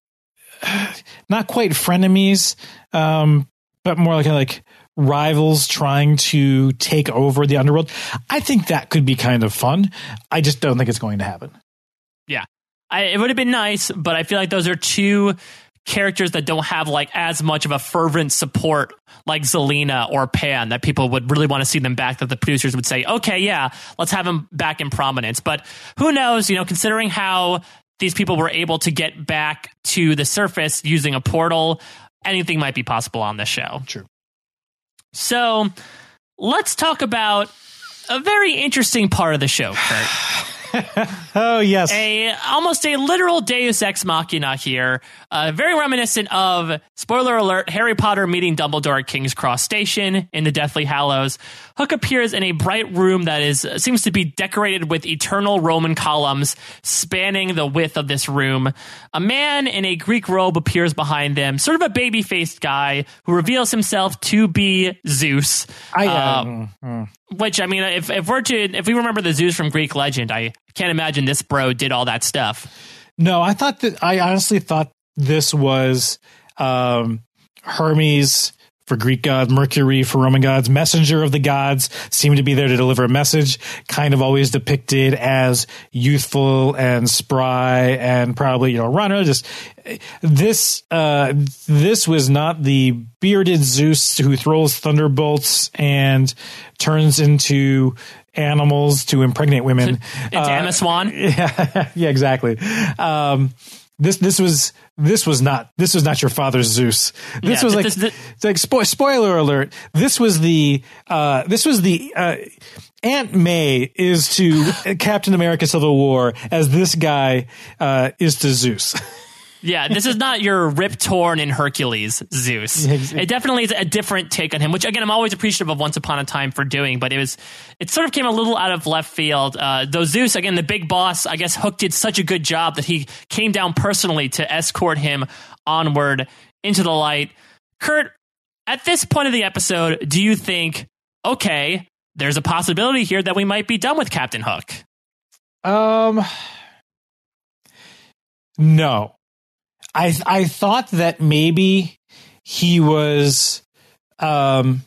not quite frenemies, um, but more like like rivals trying to take over the underworld. I think that could be kind of fun. I just don't think it's going to happen. I, it would have been nice, but I feel like those are two characters that don't have like as much of a fervent support like Zelena or Pan that people would really want to see them back that the producers would say, okay, yeah, let's have them back in prominence. But who knows, you know, considering how these people were able to get back to the surface using a portal, anything might be possible on this show. True. So let's talk about a very interesting part of the show, Kurt. oh yes, a almost a literal Deus ex machina here, uh, very reminiscent of spoiler alert: Harry Potter meeting Dumbledore at King's Cross Station in the Deathly Hallows. Hook appears in a bright room that is seems to be decorated with eternal Roman columns spanning the width of this room. A man in a Greek robe appears behind them, sort of a baby faced guy who reveals himself to be Zeus. I um, uh, Which I mean, if if we're to if we remember the Zeus from Greek legend, I can't imagine this bro did all that stuff. No, I thought that I honestly thought this was um, Hermes for Greek gods, Mercury for Roman gods, messenger of the gods, seemed to be there to deliver a message, kind of always depicted as youthful and spry and probably, you know, runner. Just this, uh, this was not the bearded Zeus who throws thunderbolts and turns into animals to impregnate women. Into uh, Emma Swan. Yeah, yeah, exactly. Um, this this was this was not this was not your father's Zeus. This yeah, was like this, this, like spo- spoiler alert. This was the uh, this was the uh, Aunt May is to Captain America: Civil War as this guy uh, is to Zeus. Yeah, this is not your Rip Torn in Hercules Zeus. It definitely is a different take on him, which again I'm always appreciative of Once Upon a Time for doing, but it was it sort of came a little out of left field. Uh, though Zeus, again, the big boss, I guess Hook did such a good job that he came down personally to escort him onward into the light. Kurt, at this point of the episode, do you think, okay, there's a possibility here that we might be done with Captain Hook? Um, no. I I thought that maybe he was um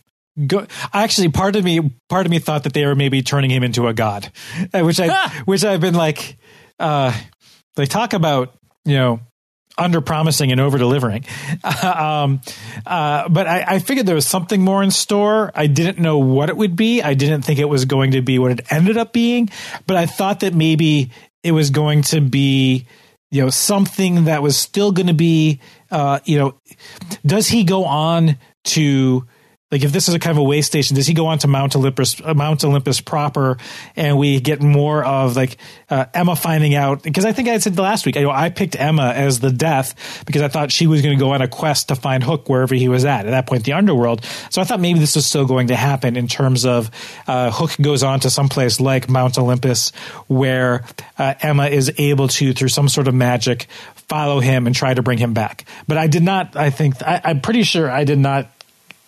go actually part of me part of me thought that they were maybe turning him into a god uh, which i which i've been like uh they talk about you know under promising and over delivering um uh but I, I figured there was something more in store. I didn't know what it would be. I didn't think it was going to be what it ended up being. But i thought that maybe it was going to be you know something that was still going to be uh, you know does he go on to like if this is a kind of a way station, does he go on to Mount Olympus, uh, Mount Olympus proper, and we get more of like uh, Emma finding out? Because I think I said last week, I, know, I picked Emma as the death because I thought she was going to go on a quest to find Hook wherever he was at. At that point, the underworld. So I thought maybe this was still going to happen in terms of uh, Hook goes on to someplace like Mount Olympus where uh, Emma is able to, through some sort of magic, follow him and try to bring him back. But I did not. I think I, I'm pretty sure I did not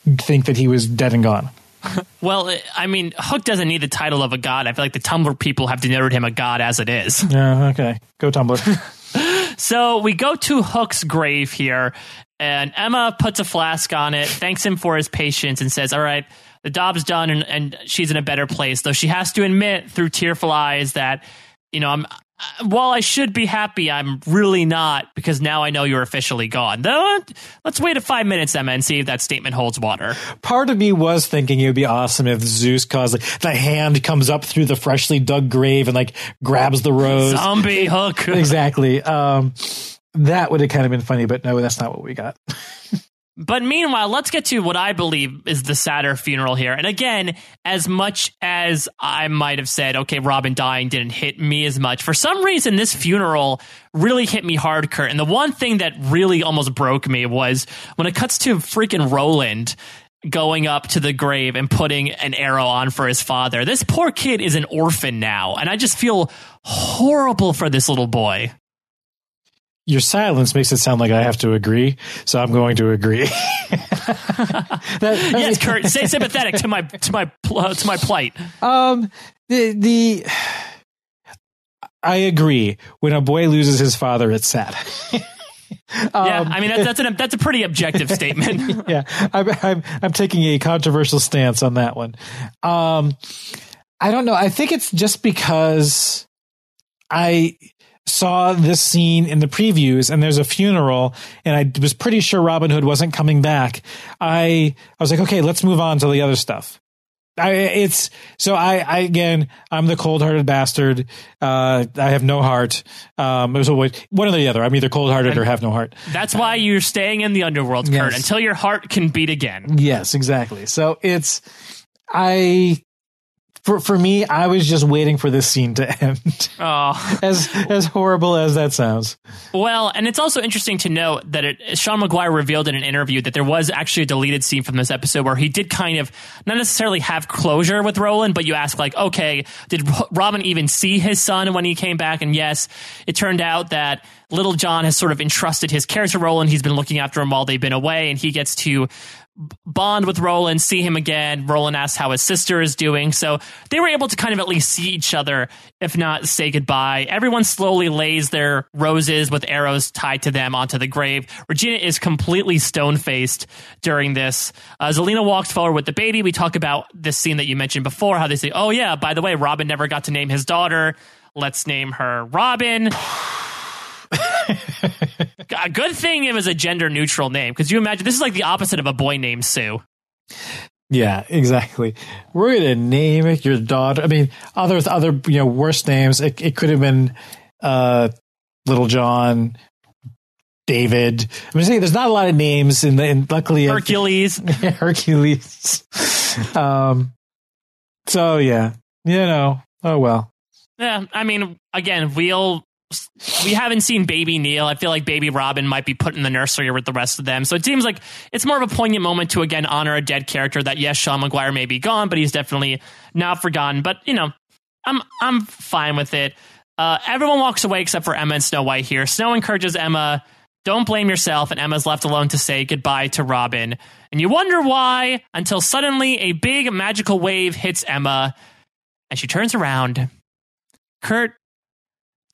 think that he was dead and gone. Well, I mean, Hook doesn't need the title of a god. I feel like the Tumblr people have denoted him a god as it is. Yeah, okay. Go Tumblr. so we go to Hook's grave here, and Emma puts a flask on it, thanks him for his patience, and says, All right, the job's done, and, and she's in a better place. Though she has to admit through tearful eyes that, you know, I'm while I should be happy, I'm really not because now I know you're officially gone. Though, let's wait a five minutes, Emma, and see if that statement holds water. Part of me was thinking it would be awesome if Zeus caused like the hand comes up through the freshly dug grave and like grabs the rose. Zombie hook. exactly. Um, that would have kind of been funny, but no, that's not what we got. But meanwhile, let's get to what I believe is the sadder funeral here. And again, as much as I might have said, okay, Robin dying didn't hit me as much, for some reason, this funeral really hit me hard, Kurt. And the one thing that really almost broke me was when it cuts to freaking Roland going up to the grave and putting an arrow on for his father. This poor kid is an orphan now. And I just feel horrible for this little boy your silence makes it sound like I have to agree, so I'm going to agree. that, yes, Kurt, stay sympathetic to my to my uh, to my plight. Um, the the I agree. When a boy loses his father, it's sad. Um, yeah, I mean that's that's, an, that's a pretty objective statement. yeah, I'm, I'm I'm taking a controversial stance on that one. Um, I don't know. I think it's just because I saw this scene in the previews and there's a funeral and I was pretty sure Robin Hood wasn't coming back. I I was like, okay, let's move on to the other stuff. I it's so I, I again I'm the cold hearted bastard. Uh, I have no heart. Um, it was always one or the other. I'm either cold hearted or have no heart. That's why you're staying in the underworld, Kurt, yes. until your heart can beat again. Yes, exactly. So it's I for for me, I was just waiting for this scene to end. Oh, as as horrible as that sounds. Well, and it's also interesting to note that it, Sean Maguire revealed in an interview that there was actually a deleted scene from this episode where he did kind of not necessarily have closure with Roland, but you ask like, okay, did Robin even see his son when he came back? And yes, it turned out that Little John has sort of entrusted his character Roland. He's been looking after him while they've been away, and he gets to bond with Roland, see him again. Roland asks how his sister is doing. So they were able to kind of at least see each other, if not say goodbye. Everyone slowly lays their roses with arrows tied to them onto the grave. Regina is completely stone faced during this. Uh, Zelena walks forward with the baby. We talk about this scene that you mentioned before, how they say, oh, yeah, by the way, Robin never got to name his daughter. Let's name her Robin. A good thing it was a gender neutral name because you imagine this is like the opposite of a boy named Sue. Yeah, exactly. We're gonna name it your daughter. I mean, other other you know worse names. It, it could have been uh, Little John, David. I'm saying there's not a lot of names in the. And luckily, Hercules. Hercules. um. So yeah, you know. Oh well. Yeah, I mean, again, we'll we haven't seen baby Neal. I feel like baby Robin might be put in the nursery with the rest of them. So it seems like it's more of a poignant moment to again honor a dead character that yes, Sean Maguire may be gone, but he's definitely not forgotten. But you know, I'm I'm fine with it. Uh, everyone walks away except for Emma and Snow White here. Snow encourages Emma, don't blame yourself, and Emma's left alone to say goodbye to Robin. And you wonder why until suddenly a big magical wave hits Emma and she turns around. Kurt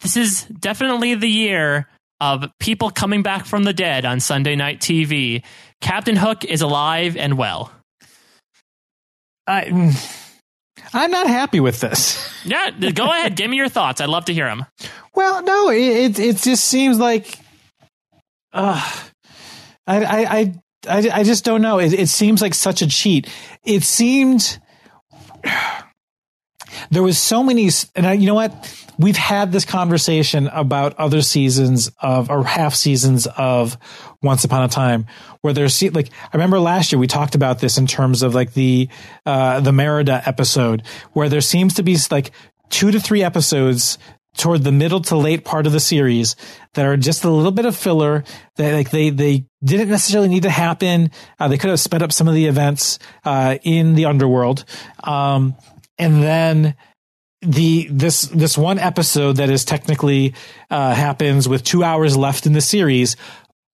this is definitely the year of people coming back from the dead on Sunday night TV. Captain Hook is alive and well. I, I'm not happy with this. Yeah, go ahead. Give me your thoughts. I'd love to hear them. Well, no, it it, it just seems like, uh, I, I I I I just don't know. It, it seems like such a cheat. It seemed there was so many, and I, you know what? We've had this conversation about other seasons of or half seasons of Once Upon a Time where there's like I remember last year we talked about this in terms of like the uh the Merida episode where there seems to be like two to three episodes toward the middle to late part of the series that are just a little bit of filler that like they they didn't necessarily need to happen. Uh, they could have sped up some of the events uh, in the underworld. Um, and then the this this one episode that is technically uh, happens with two hours left in the series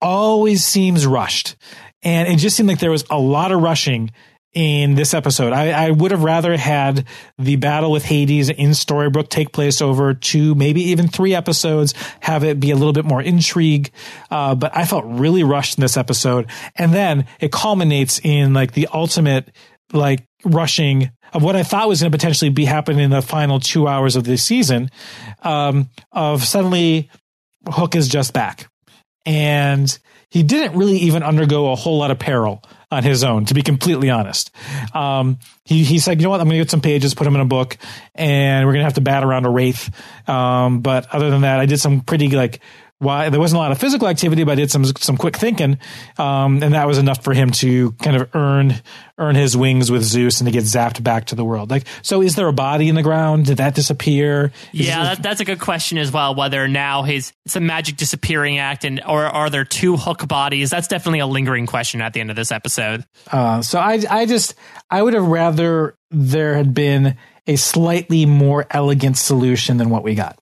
always seems rushed, and it just seemed like there was a lot of rushing in this episode. I, I would have rather had the battle with Hades in Storybrooke take place over two, maybe even three episodes, have it be a little bit more intrigue. Uh, but I felt really rushed in this episode. And then it culminates in like the ultimate, like rushing of what I thought was going to potentially be happening in the final two hours of the season, um, of suddenly Hook is just back. And he didn't really even undergo a whole lot of peril on his own, to be completely honest. Um, he, he said, you know what, I'm going to get some pages, put them in a book, and we're going to have to bat around a wraith. Um, but other than that, I did some pretty like why there wasn't a lot of physical activity, but I did some some quick thinking, um, and that was enough for him to kind of earn earn his wings with Zeus and to get zapped back to the world. Like, so is there a body in the ground? Did that disappear? Is yeah, that, that's a good question as well. Whether now his it's a magic disappearing act, and or are there two hook bodies? That's definitely a lingering question at the end of this episode. Uh, so I I just I would have rather there had been a slightly more elegant solution than what we got.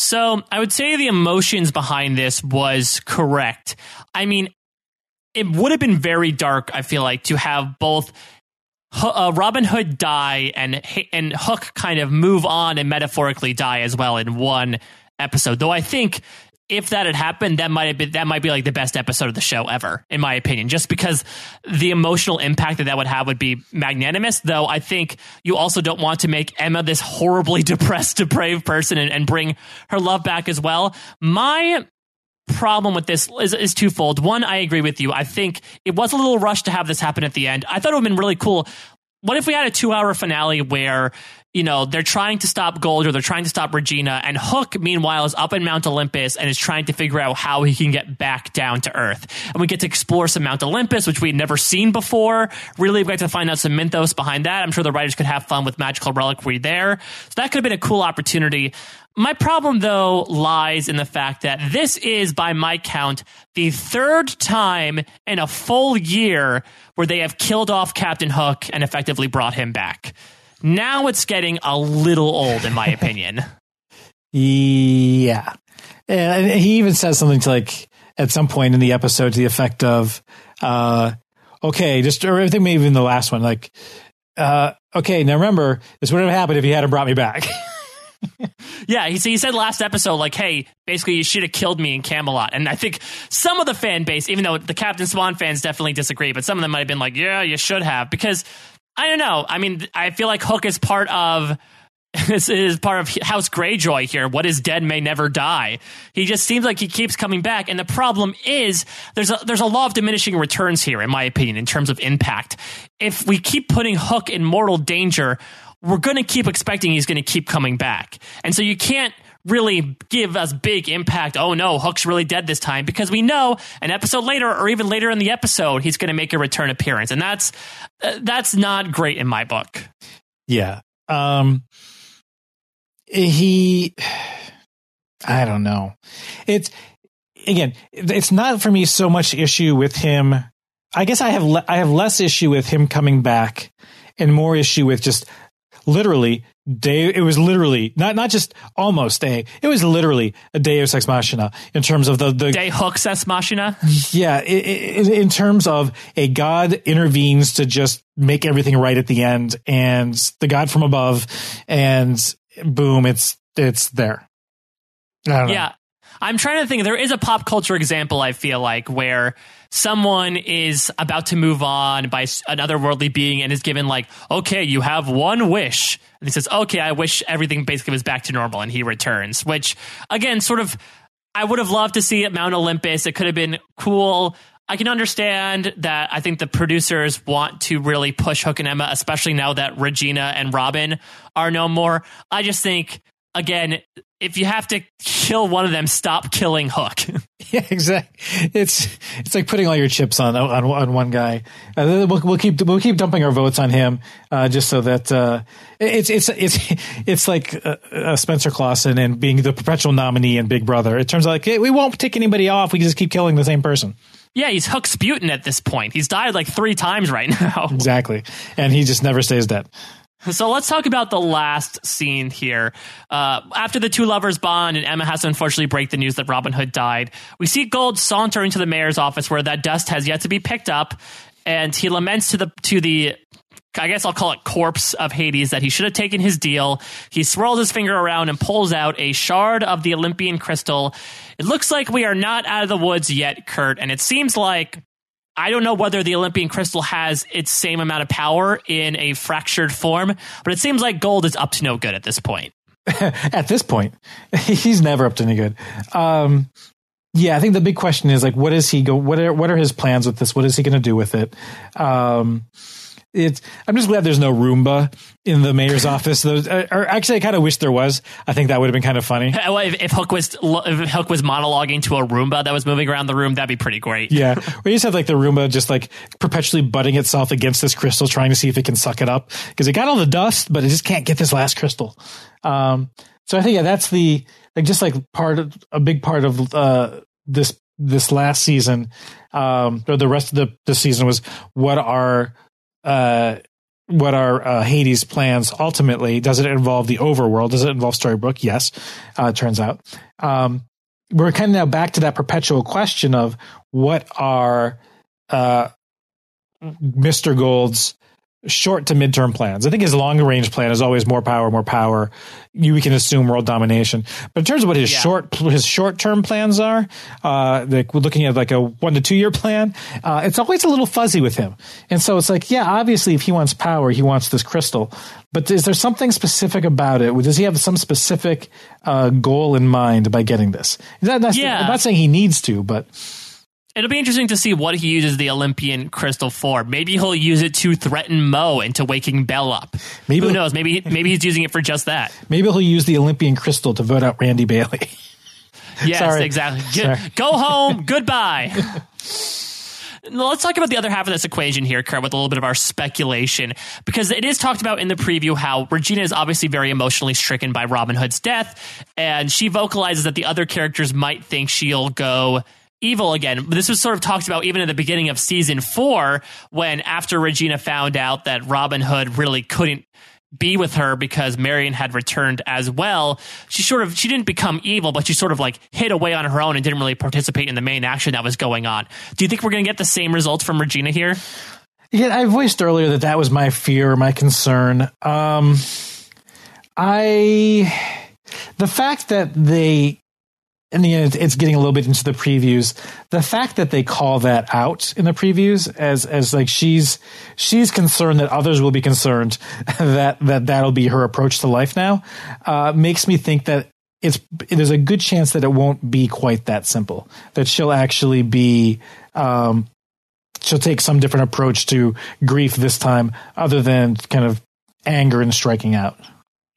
So I would say the emotions behind this was correct. I mean, it would have been very dark, I feel like, to have both uh, Robin Hood die and and Hook kind of move on and metaphorically die as well in one episode. Though I think if that had happened, that might have been that might be like the best episode of the show ever, in my opinion. Just because the emotional impact that that would have would be magnanimous. Though I think you also don't want to make Emma this horribly depressed, depraved person and, and bring her love back as well. My problem with this is, is twofold. One, I agree with you. I think it was a little rushed to have this happen at the end. I thought it would have been really cool. What if we had a two hour finale where you know, they're trying to stop Gold or they're trying to stop Regina. And Hook, meanwhile, is up in Mount Olympus and is trying to figure out how he can get back down to Earth. And we get to explore some Mount Olympus, which we'd never seen before. Really, we get to find out some mythos behind that. I'm sure the writers could have fun with magical reliquary there. So that could have been a cool opportunity. My problem, though, lies in the fact that this is, by my count, the third time in a full year where they have killed off Captain Hook and effectively brought him back. Now it's getting a little old, in my opinion. yeah. And he even says something to like, at some point in the episode, to the effect of, uh, okay, just or I think maybe even the last one, like, uh, okay, now remember this wouldn't have happened if he hadn't brought me back. yeah, he, he said last episode, like, hey, basically, you should have killed me in Camelot. And I think some of the fan base, even though the Captain Swan fans definitely disagree, but some of them might have been like, yeah, you should have. Because I don't know. I mean, I feel like Hook is part of. This is part of House Greyjoy here. What is dead may never die. He just seems like he keeps coming back, and the problem is there's a there's a law of diminishing returns here, in my opinion, in terms of impact. If we keep putting Hook in mortal danger, we're going to keep expecting he's going to keep coming back. And so you can't really give us big impact. Oh no, Hook's really dead this time because we know an episode later or even later in the episode he's going to make a return appearance, and that's uh, that's not great in my book. Yeah. Um. He. I don't know. It's again. It's not for me so much issue with him. I guess I have le- I have less issue with him coming back, and more issue with just literally day it was literally not not just almost a it was literally a deus ex machina in terms of the the day hooks ex machina? Yeah it, it, in terms of a god intervenes to just make everything right at the end and the god from above and boom it's it's there. Yeah. I'm trying to think there is a pop culture example i feel like where someone is about to move on by another worldly being and is given like, okay, you have one wish. And he says, okay, I wish everything basically was back to normal. And he returns, which again, sort of, I would have loved to see at Mount Olympus. It could have been cool. I can understand that I think the producers want to really push Hook and Emma, especially now that Regina and Robin are no more. I just think, again, if you have to kill one of them, stop killing Hook. yeah, exactly. It's it's like putting all your chips on on, on one guy. Uh, we'll, we'll, keep we'll keep dumping our votes on him, uh, just so that uh, it's it's it's it's like uh, uh, Spencer Clawson and being the perpetual nominee in Big Brother. It turns out like hey, we won't take anybody off. We just keep killing the same person. Yeah, he's Hook Sputin at this point. He's died like three times right now. Exactly, and he just never stays dead. So let's talk about the last scene here. Uh, after the two lovers bond and Emma has to unfortunately break the news that Robin Hood died, we see Gold saunter into the mayor's office where that dust has yet to be picked up, and he laments to the to the I guess I'll call it corpse of Hades that he should have taken his deal. He swirls his finger around and pulls out a shard of the Olympian crystal. It looks like we are not out of the woods yet, Kurt, and it seems like I don't know whether the Olympian crystal has its same amount of power in a fractured form, but it seems like gold is up to no good at this point. at this point, he's never up to any good. Um, yeah, I think the big question is like, what is he go? What are what are his plans with this? What is he going to do with it? Um, it's I'm just glad there's no Roomba in the mayor's office. Those, uh, or actually, I kind of wish there was. I think that would have been kind of funny. Well, if, if, Hook was if Hook was monologuing to a Roomba that was moving around the room, that'd be pretty great. Yeah, we just have like the Roomba just like perpetually butting itself against this crystal, trying to see if it can suck it up because it got all the dust, but it just can't get this last crystal. Um, so I think yeah, that's the like just like part of a big part of uh, this this last season um, or the rest of the the season was what are uh, what are uh, Hades' plans ultimately? Does it involve the overworld? Does it involve Storybrooke? Yes, uh, turns out. Um, we're kind of now back to that perpetual question of what are uh, Mr. Gold's short to midterm plans. I think his long range plan is always more power, more power. You we can assume world domination. But in terms of what his yeah. short his short term plans are, uh, like we're looking at like a one to two year plan. Uh, it's always a little fuzzy with him. And so it's like, yeah, obviously, if he wants power, he wants this crystal. But is there something specific about it? Does he have some specific uh, goal in mind by getting this? That, yeah. I'm not saying he needs to, but It'll be interesting to see what he uses the Olympian crystal for. Maybe he'll use it to threaten Moe into waking Belle up. Maybe Who knows? Maybe maybe he's using it for just that. Maybe he'll use the Olympian crystal to vote out Randy Bailey. yes, Sorry. exactly. Sorry. Go home. Goodbye. Let's talk about the other half of this equation here, Kurt, with a little bit of our speculation, because it is talked about in the preview how Regina is obviously very emotionally stricken by Robin Hood's death, and she vocalizes that the other characters might think she'll go evil again. This was sort of talked about even at the beginning of season four, when after Regina found out that Robin Hood really couldn't be with her because Marian had returned as well. She sort of she didn't become evil, but she sort of like hid away on her own and didn't really participate in the main action that was going on. Do you think we're going to get the same results from Regina here? Yeah, I voiced earlier that that was my fear, my concern. Um, I the fact that they and you know, it's getting a little bit into the previews. The fact that they call that out in the previews as as like she's she's concerned that others will be concerned that that that'll be her approach to life now uh, makes me think that it's there's a good chance that it won't be quite that simple. That she'll actually be um, she'll take some different approach to grief this time, other than kind of anger and striking out.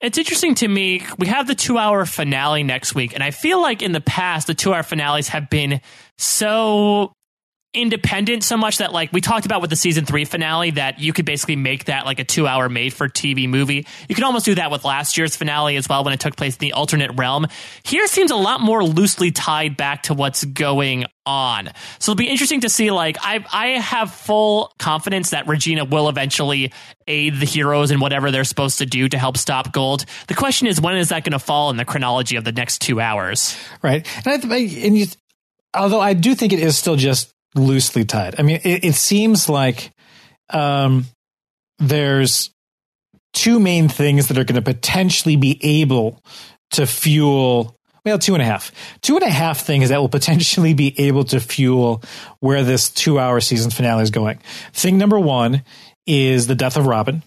It's interesting to me. We have the two hour finale next week, and I feel like in the past, the two hour finales have been so independent so much that like we talked about with the season three finale that you could basically make that like a two hour made for TV movie. You can almost do that with last year's finale as well when it took place in the alternate realm. Here seems a lot more loosely tied back to what's going on. So it'll be interesting to see like I I have full confidence that Regina will eventually aid the heroes in whatever they're supposed to do to help stop gold. The question is when is that going to fall in the chronology of the next 2 hours? Right. And I, and you, although I do think it is still just loosely tied. I mean, it, it seems like um, there's two main things that are going to potentially be able to fuel. Well, two and a half. Two and a half things that will potentially be able to fuel where this two hour season finale is going. Thing number one is the death of Robin.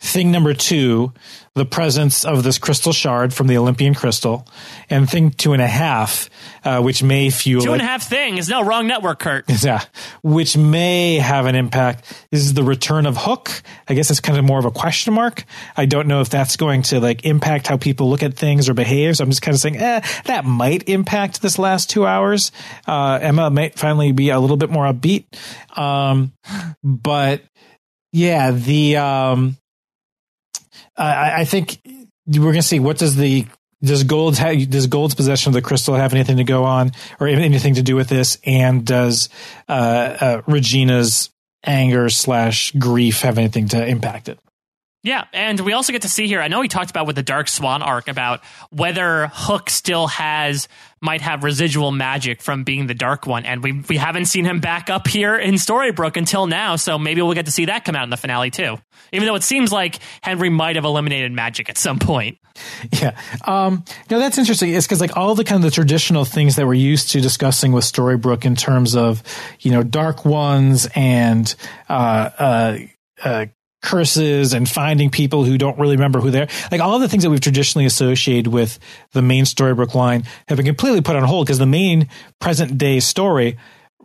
Thing number two, the presence of this crystal shard from the Olympian crystal. And thing two and a half, uh, which may fuel. Two and a half thing is no wrong network, Kurt. Yeah. Which may have an impact. This is the return of Hook. I guess it's kind of more of a question mark. I don't know if that's going to like impact how people look at things or behave. So I'm just kind of saying, eh, that might impact this last two hours. Uh, Emma might finally be a little bit more upbeat. Um, but yeah, the, um, I, I think we're going to see what does the does Gold's does Gold's possession of the crystal have anything to go on or anything to do with this? And does uh, uh, Regina's anger slash grief have anything to impact it? Yeah, and we also get to see here. I know we talked about with the Dark Swan arc about whether Hook still has might have residual magic from being the Dark One, and we we haven't seen him back up here in Storybrooke until now. So maybe we'll get to see that come out in the finale too. Even though it seems like Henry might have eliminated magic at some point. Yeah, um, no, that's interesting. It's because like all the kind of the traditional things that we're used to discussing with Storybrooke in terms of you know Dark Ones and uh, uh, uh, curses and finding people who don't really remember who they're like all the things that we've traditionally associated with the main storybrooke line have been completely put on hold because the main present day story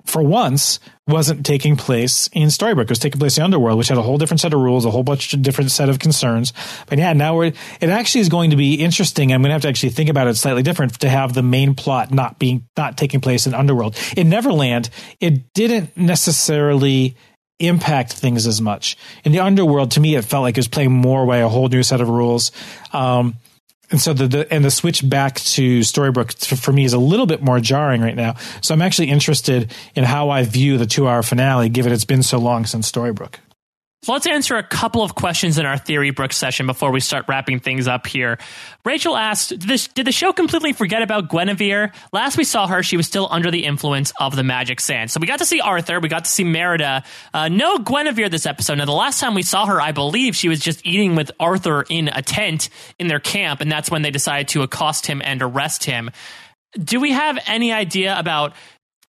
for once wasn't taking place in storybrooke it was taking place in underworld which had a whole different set of rules a whole bunch of different set of concerns. But yeah now we're it actually is going to be interesting. I'm going to have to actually think about it slightly different to have the main plot not being not taking place in underworld. In neverland it didn't necessarily impact things as much. In the underworld, to me, it felt like it was playing more by a whole new set of rules. Um, and so the, the, and the switch back to Storybrooke for me is a little bit more jarring right now. So I'm actually interested in how I view the two hour finale, given it's been so long since Storybrooke. So let's answer a couple of questions in our Theory Brook session before we start wrapping things up here. Rachel asked, did, this, did the show completely forget about Guinevere? Last we saw her, she was still under the influence of the magic sand. So we got to see Arthur, we got to see Merida. Uh, no Guinevere this episode. Now, the last time we saw her, I believe she was just eating with Arthur in a tent in their camp, and that's when they decided to accost him and arrest him. Do we have any idea about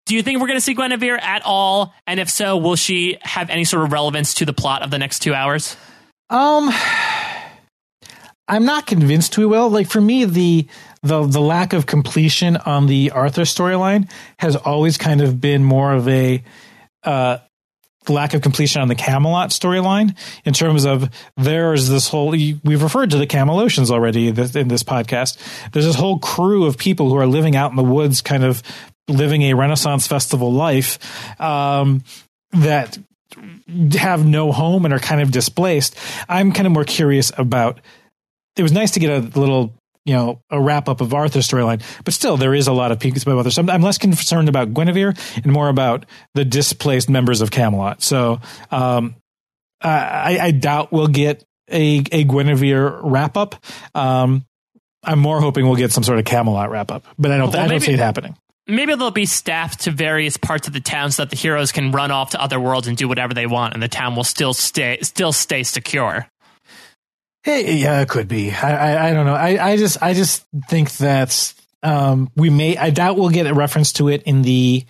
do you think we're going to see Guinevere at all? And if so, will she have any sort of relevance to the plot of the next two hours? Um, I'm not convinced we will. Like for me, the the the lack of completion on the Arthur storyline has always kind of been more of a uh, lack of completion on the Camelot storyline in terms of there's this whole we've referred to the Camelotians already in this podcast. There's this whole crew of people who are living out in the woods, kind of living a Renaissance festival life um, that have no home and are kind of displaced. I'm kind of more curious about. It was nice to get a little, you know, a wrap up of Arthur's storyline, but still, there is a lot of pieces about others. I'm, I'm, less concerned about Guinevere and more about the displaced members of Camelot. So, um, I, I doubt we'll get a a Guinevere wrap up. Um, I'm more hoping we'll get some sort of Camelot wrap up, but I don't. Well, I don't maybe, see it happening. Maybe they'll be staffed to various parts of the town so that the heroes can run off to other worlds and do whatever they want, and the town will still stay still stay secure. Hey, yeah, it could be. I, I, I don't know. I, I just I just think that um, we may. I doubt we'll get a reference to it in the.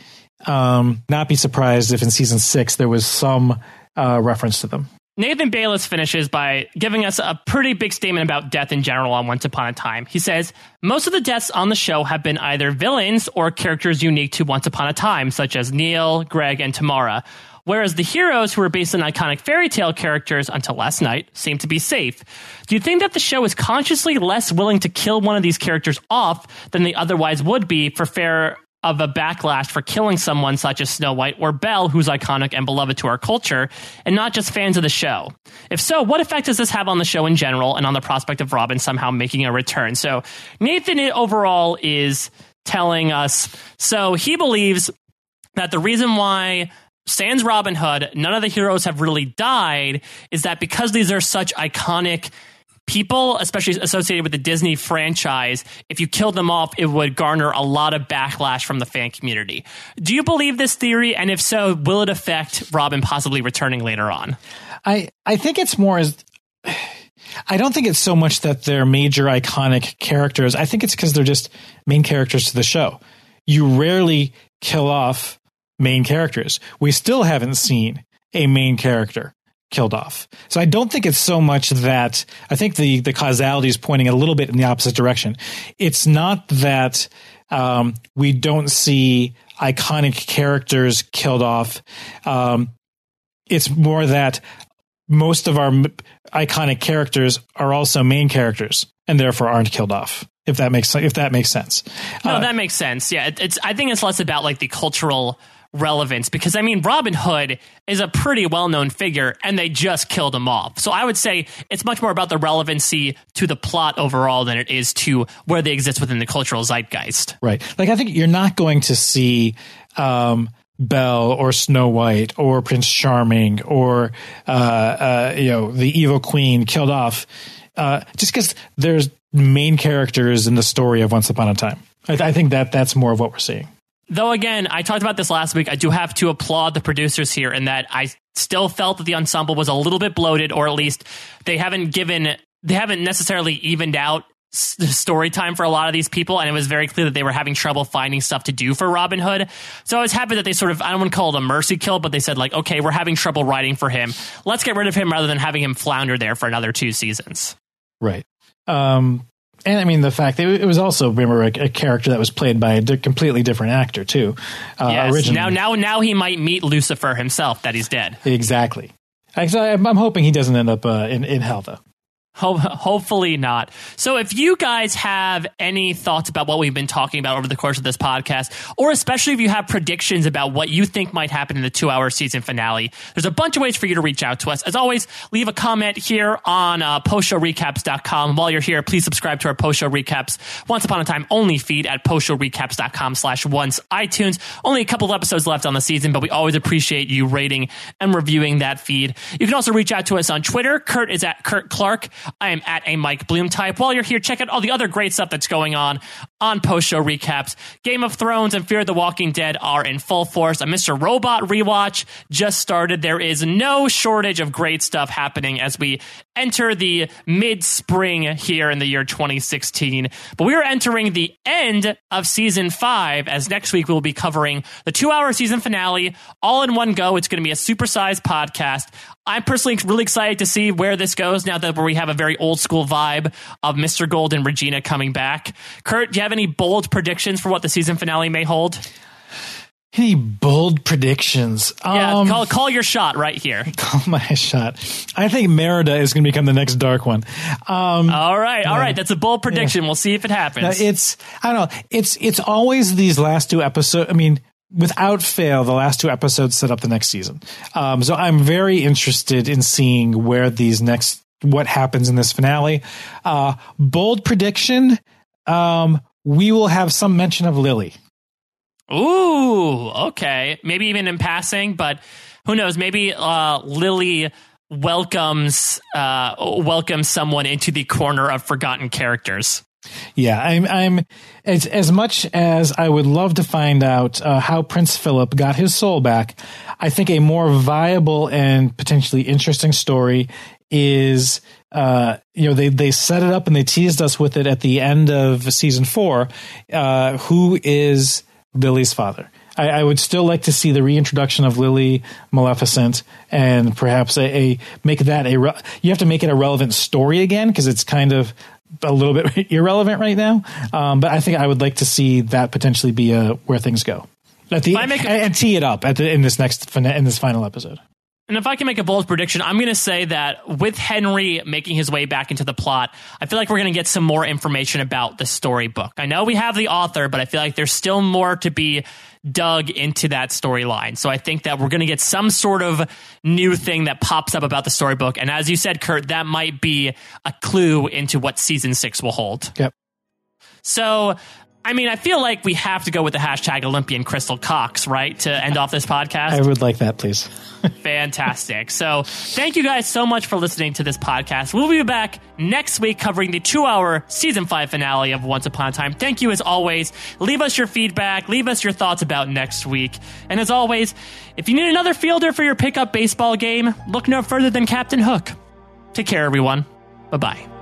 Um, not be surprised if in season six there was some uh, reference to them. Nathan Baylis finishes by giving us a pretty big statement about death in general on Once Upon a Time. He says, Most of the deaths on the show have been either villains or characters unique to Once Upon a Time, such as Neal, Greg, and Tamara. Whereas the heroes who were based on iconic fairy tale characters until last night seem to be safe. Do you think that the show is consciously less willing to kill one of these characters off than they otherwise would be for fair of a backlash for killing someone such as Snow White or Belle, who's iconic and beloved to our culture, and not just fans of the show? If so, what effect does this have on the show in general and on the prospect of Robin somehow making a return? So, Nathan overall is telling us so he believes that the reason why sans Robin Hood, none of the heroes have really died, is that because these are such iconic people, especially associated with the Disney franchise, if you killed them off, it would garner a lot of backlash from the fan community. Do you believe this theory? And if so, will it affect Robin possibly returning later on? I, I think it's more as. I don't think it's so much that they're major iconic characters. I think it's because they're just main characters to the show. You rarely kill off main characters. We still haven't seen a main character killed off. So I don't think it's so much that I think the the causality is pointing a little bit in the opposite direction. It's not that um, we don't see iconic characters killed off. Um, it's more that most of our iconic characters are also main characters and therefore aren't killed off. If that makes if that makes sense. No, uh, that makes sense. Yeah, it, it's. I think it's less about like the cultural relevance because I mean Robin Hood is a pretty well-known figure and they just killed him off. So I would say it's much more about the relevancy to the plot overall than it is to where they exist within the cultural zeitgeist. Right. Like I think you're not going to see um Belle or Snow White or Prince Charming or uh, uh, you know the evil queen killed off uh, just because there's main characters in the story of Once Upon a Time. I, th- I think that that's more of what we're seeing. Though again, I talked about this last week. I do have to applaud the producers here in that I still felt that the ensemble was a little bit bloated, or at least they haven't given, they haven't necessarily evened out the story time for a lot of these people, and it was very clear that they were having trouble finding stuff to do for Robin Hood. So I was happy that they sort of, I don't want to call it a mercy kill, but they said, like, okay, we're having trouble writing for him. Let's get rid of him rather than having him flounder there for another two seasons. Right. Um, and I mean the fact that it was also remember a, a character that was played by a di- completely different actor too. Uh, yes. Originally. Now, now, now he might meet Lucifer himself. That he's dead. Exactly. I'm, I'm hoping he doesn't end up uh, in in hell though. Ho- hopefully not. So, if you guys have any thoughts about what we've been talking about over the course of this podcast, or especially if you have predictions about what you think might happen in the two hour season finale, there's a bunch of ways for you to reach out to us. As always, leave a comment here on uh, postshowrecaps.com. While you're here, please subscribe to our post show recaps once upon a time only feed at postshowrecaps.com slash once iTunes. Only a couple of episodes left on the season, but we always appreciate you rating and reviewing that feed. You can also reach out to us on Twitter. Kurt is at Kurt Clark. I am at a Mike Bloom type. While you're here, check out all the other great stuff that's going on on post show recaps. Game of Thrones and Fear the Walking Dead are in full force. A Mr. Robot rewatch just started. There is no shortage of great stuff happening as we enter the mid spring here in the year 2016. But we are entering the end of season five, as next week we'll be covering the two hour season finale all in one go. It's going to be a supersized podcast. I'm personally really excited to see where this goes now that we have a very old school vibe of Mr. Gold and Regina coming back. Kurt, have any bold predictions for what the season finale may hold? Any bold predictions? Yeah, um, call, call your shot right here. Call my shot. I think Merida is going to become the next dark one. Um, all right, all right. That's a bold prediction. Yeah. We'll see if it happens. it's I don't know. It's it's always these last two episodes. I mean, without fail, the last two episodes set up the next season. Um, so I'm very interested in seeing where these next what happens in this finale. Uh, bold prediction: um, we will have some mention of Lily. Ooh, okay. Maybe even in passing, but who knows? Maybe uh, Lily welcomes uh, welcomes someone into the corner of forgotten characters. Yeah, I'm. I'm as as much as I would love to find out uh, how Prince Philip got his soul back. I think a more viable and potentially interesting story is, uh, you know, they they set it up and they teased us with it at the end of season four. Uh, who is Lily's father? I, I, would still like to see the reintroduction of Lily Maleficent and perhaps a, a make that a. Re- you have to make it a relevant story again because it's kind of a little bit irrelevant right now. Um, but I think I would like to see that potentially be a, where things go. At the, a, and tee it up at the, in this next in this final episode. And if I can make a bold prediction, I'm going to say that with Henry making his way back into the plot, I feel like we're going to get some more information about the storybook. I know we have the author, but I feel like there's still more to be dug into that storyline. So I think that we're going to get some sort of new thing that pops up about the storybook. And as you said, Kurt, that might be a clue into what season six will hold. Yep. So I mean, I feel like we have to go with the hashtag Olympian Crystal Cox, right, to end off this podcast. I would like that, please. Fantastic. So, thank you guys so much for listening to this podcast. We'll be back next week covering the two hour season five finale of Once Upon a Time. Thank you as always. Leave us your feedback, leave us your thoughts about next week. And as always, if you need another fielder for your pickup baseball game, look no further than Captain Hook. Take care, everyone. Bye bye.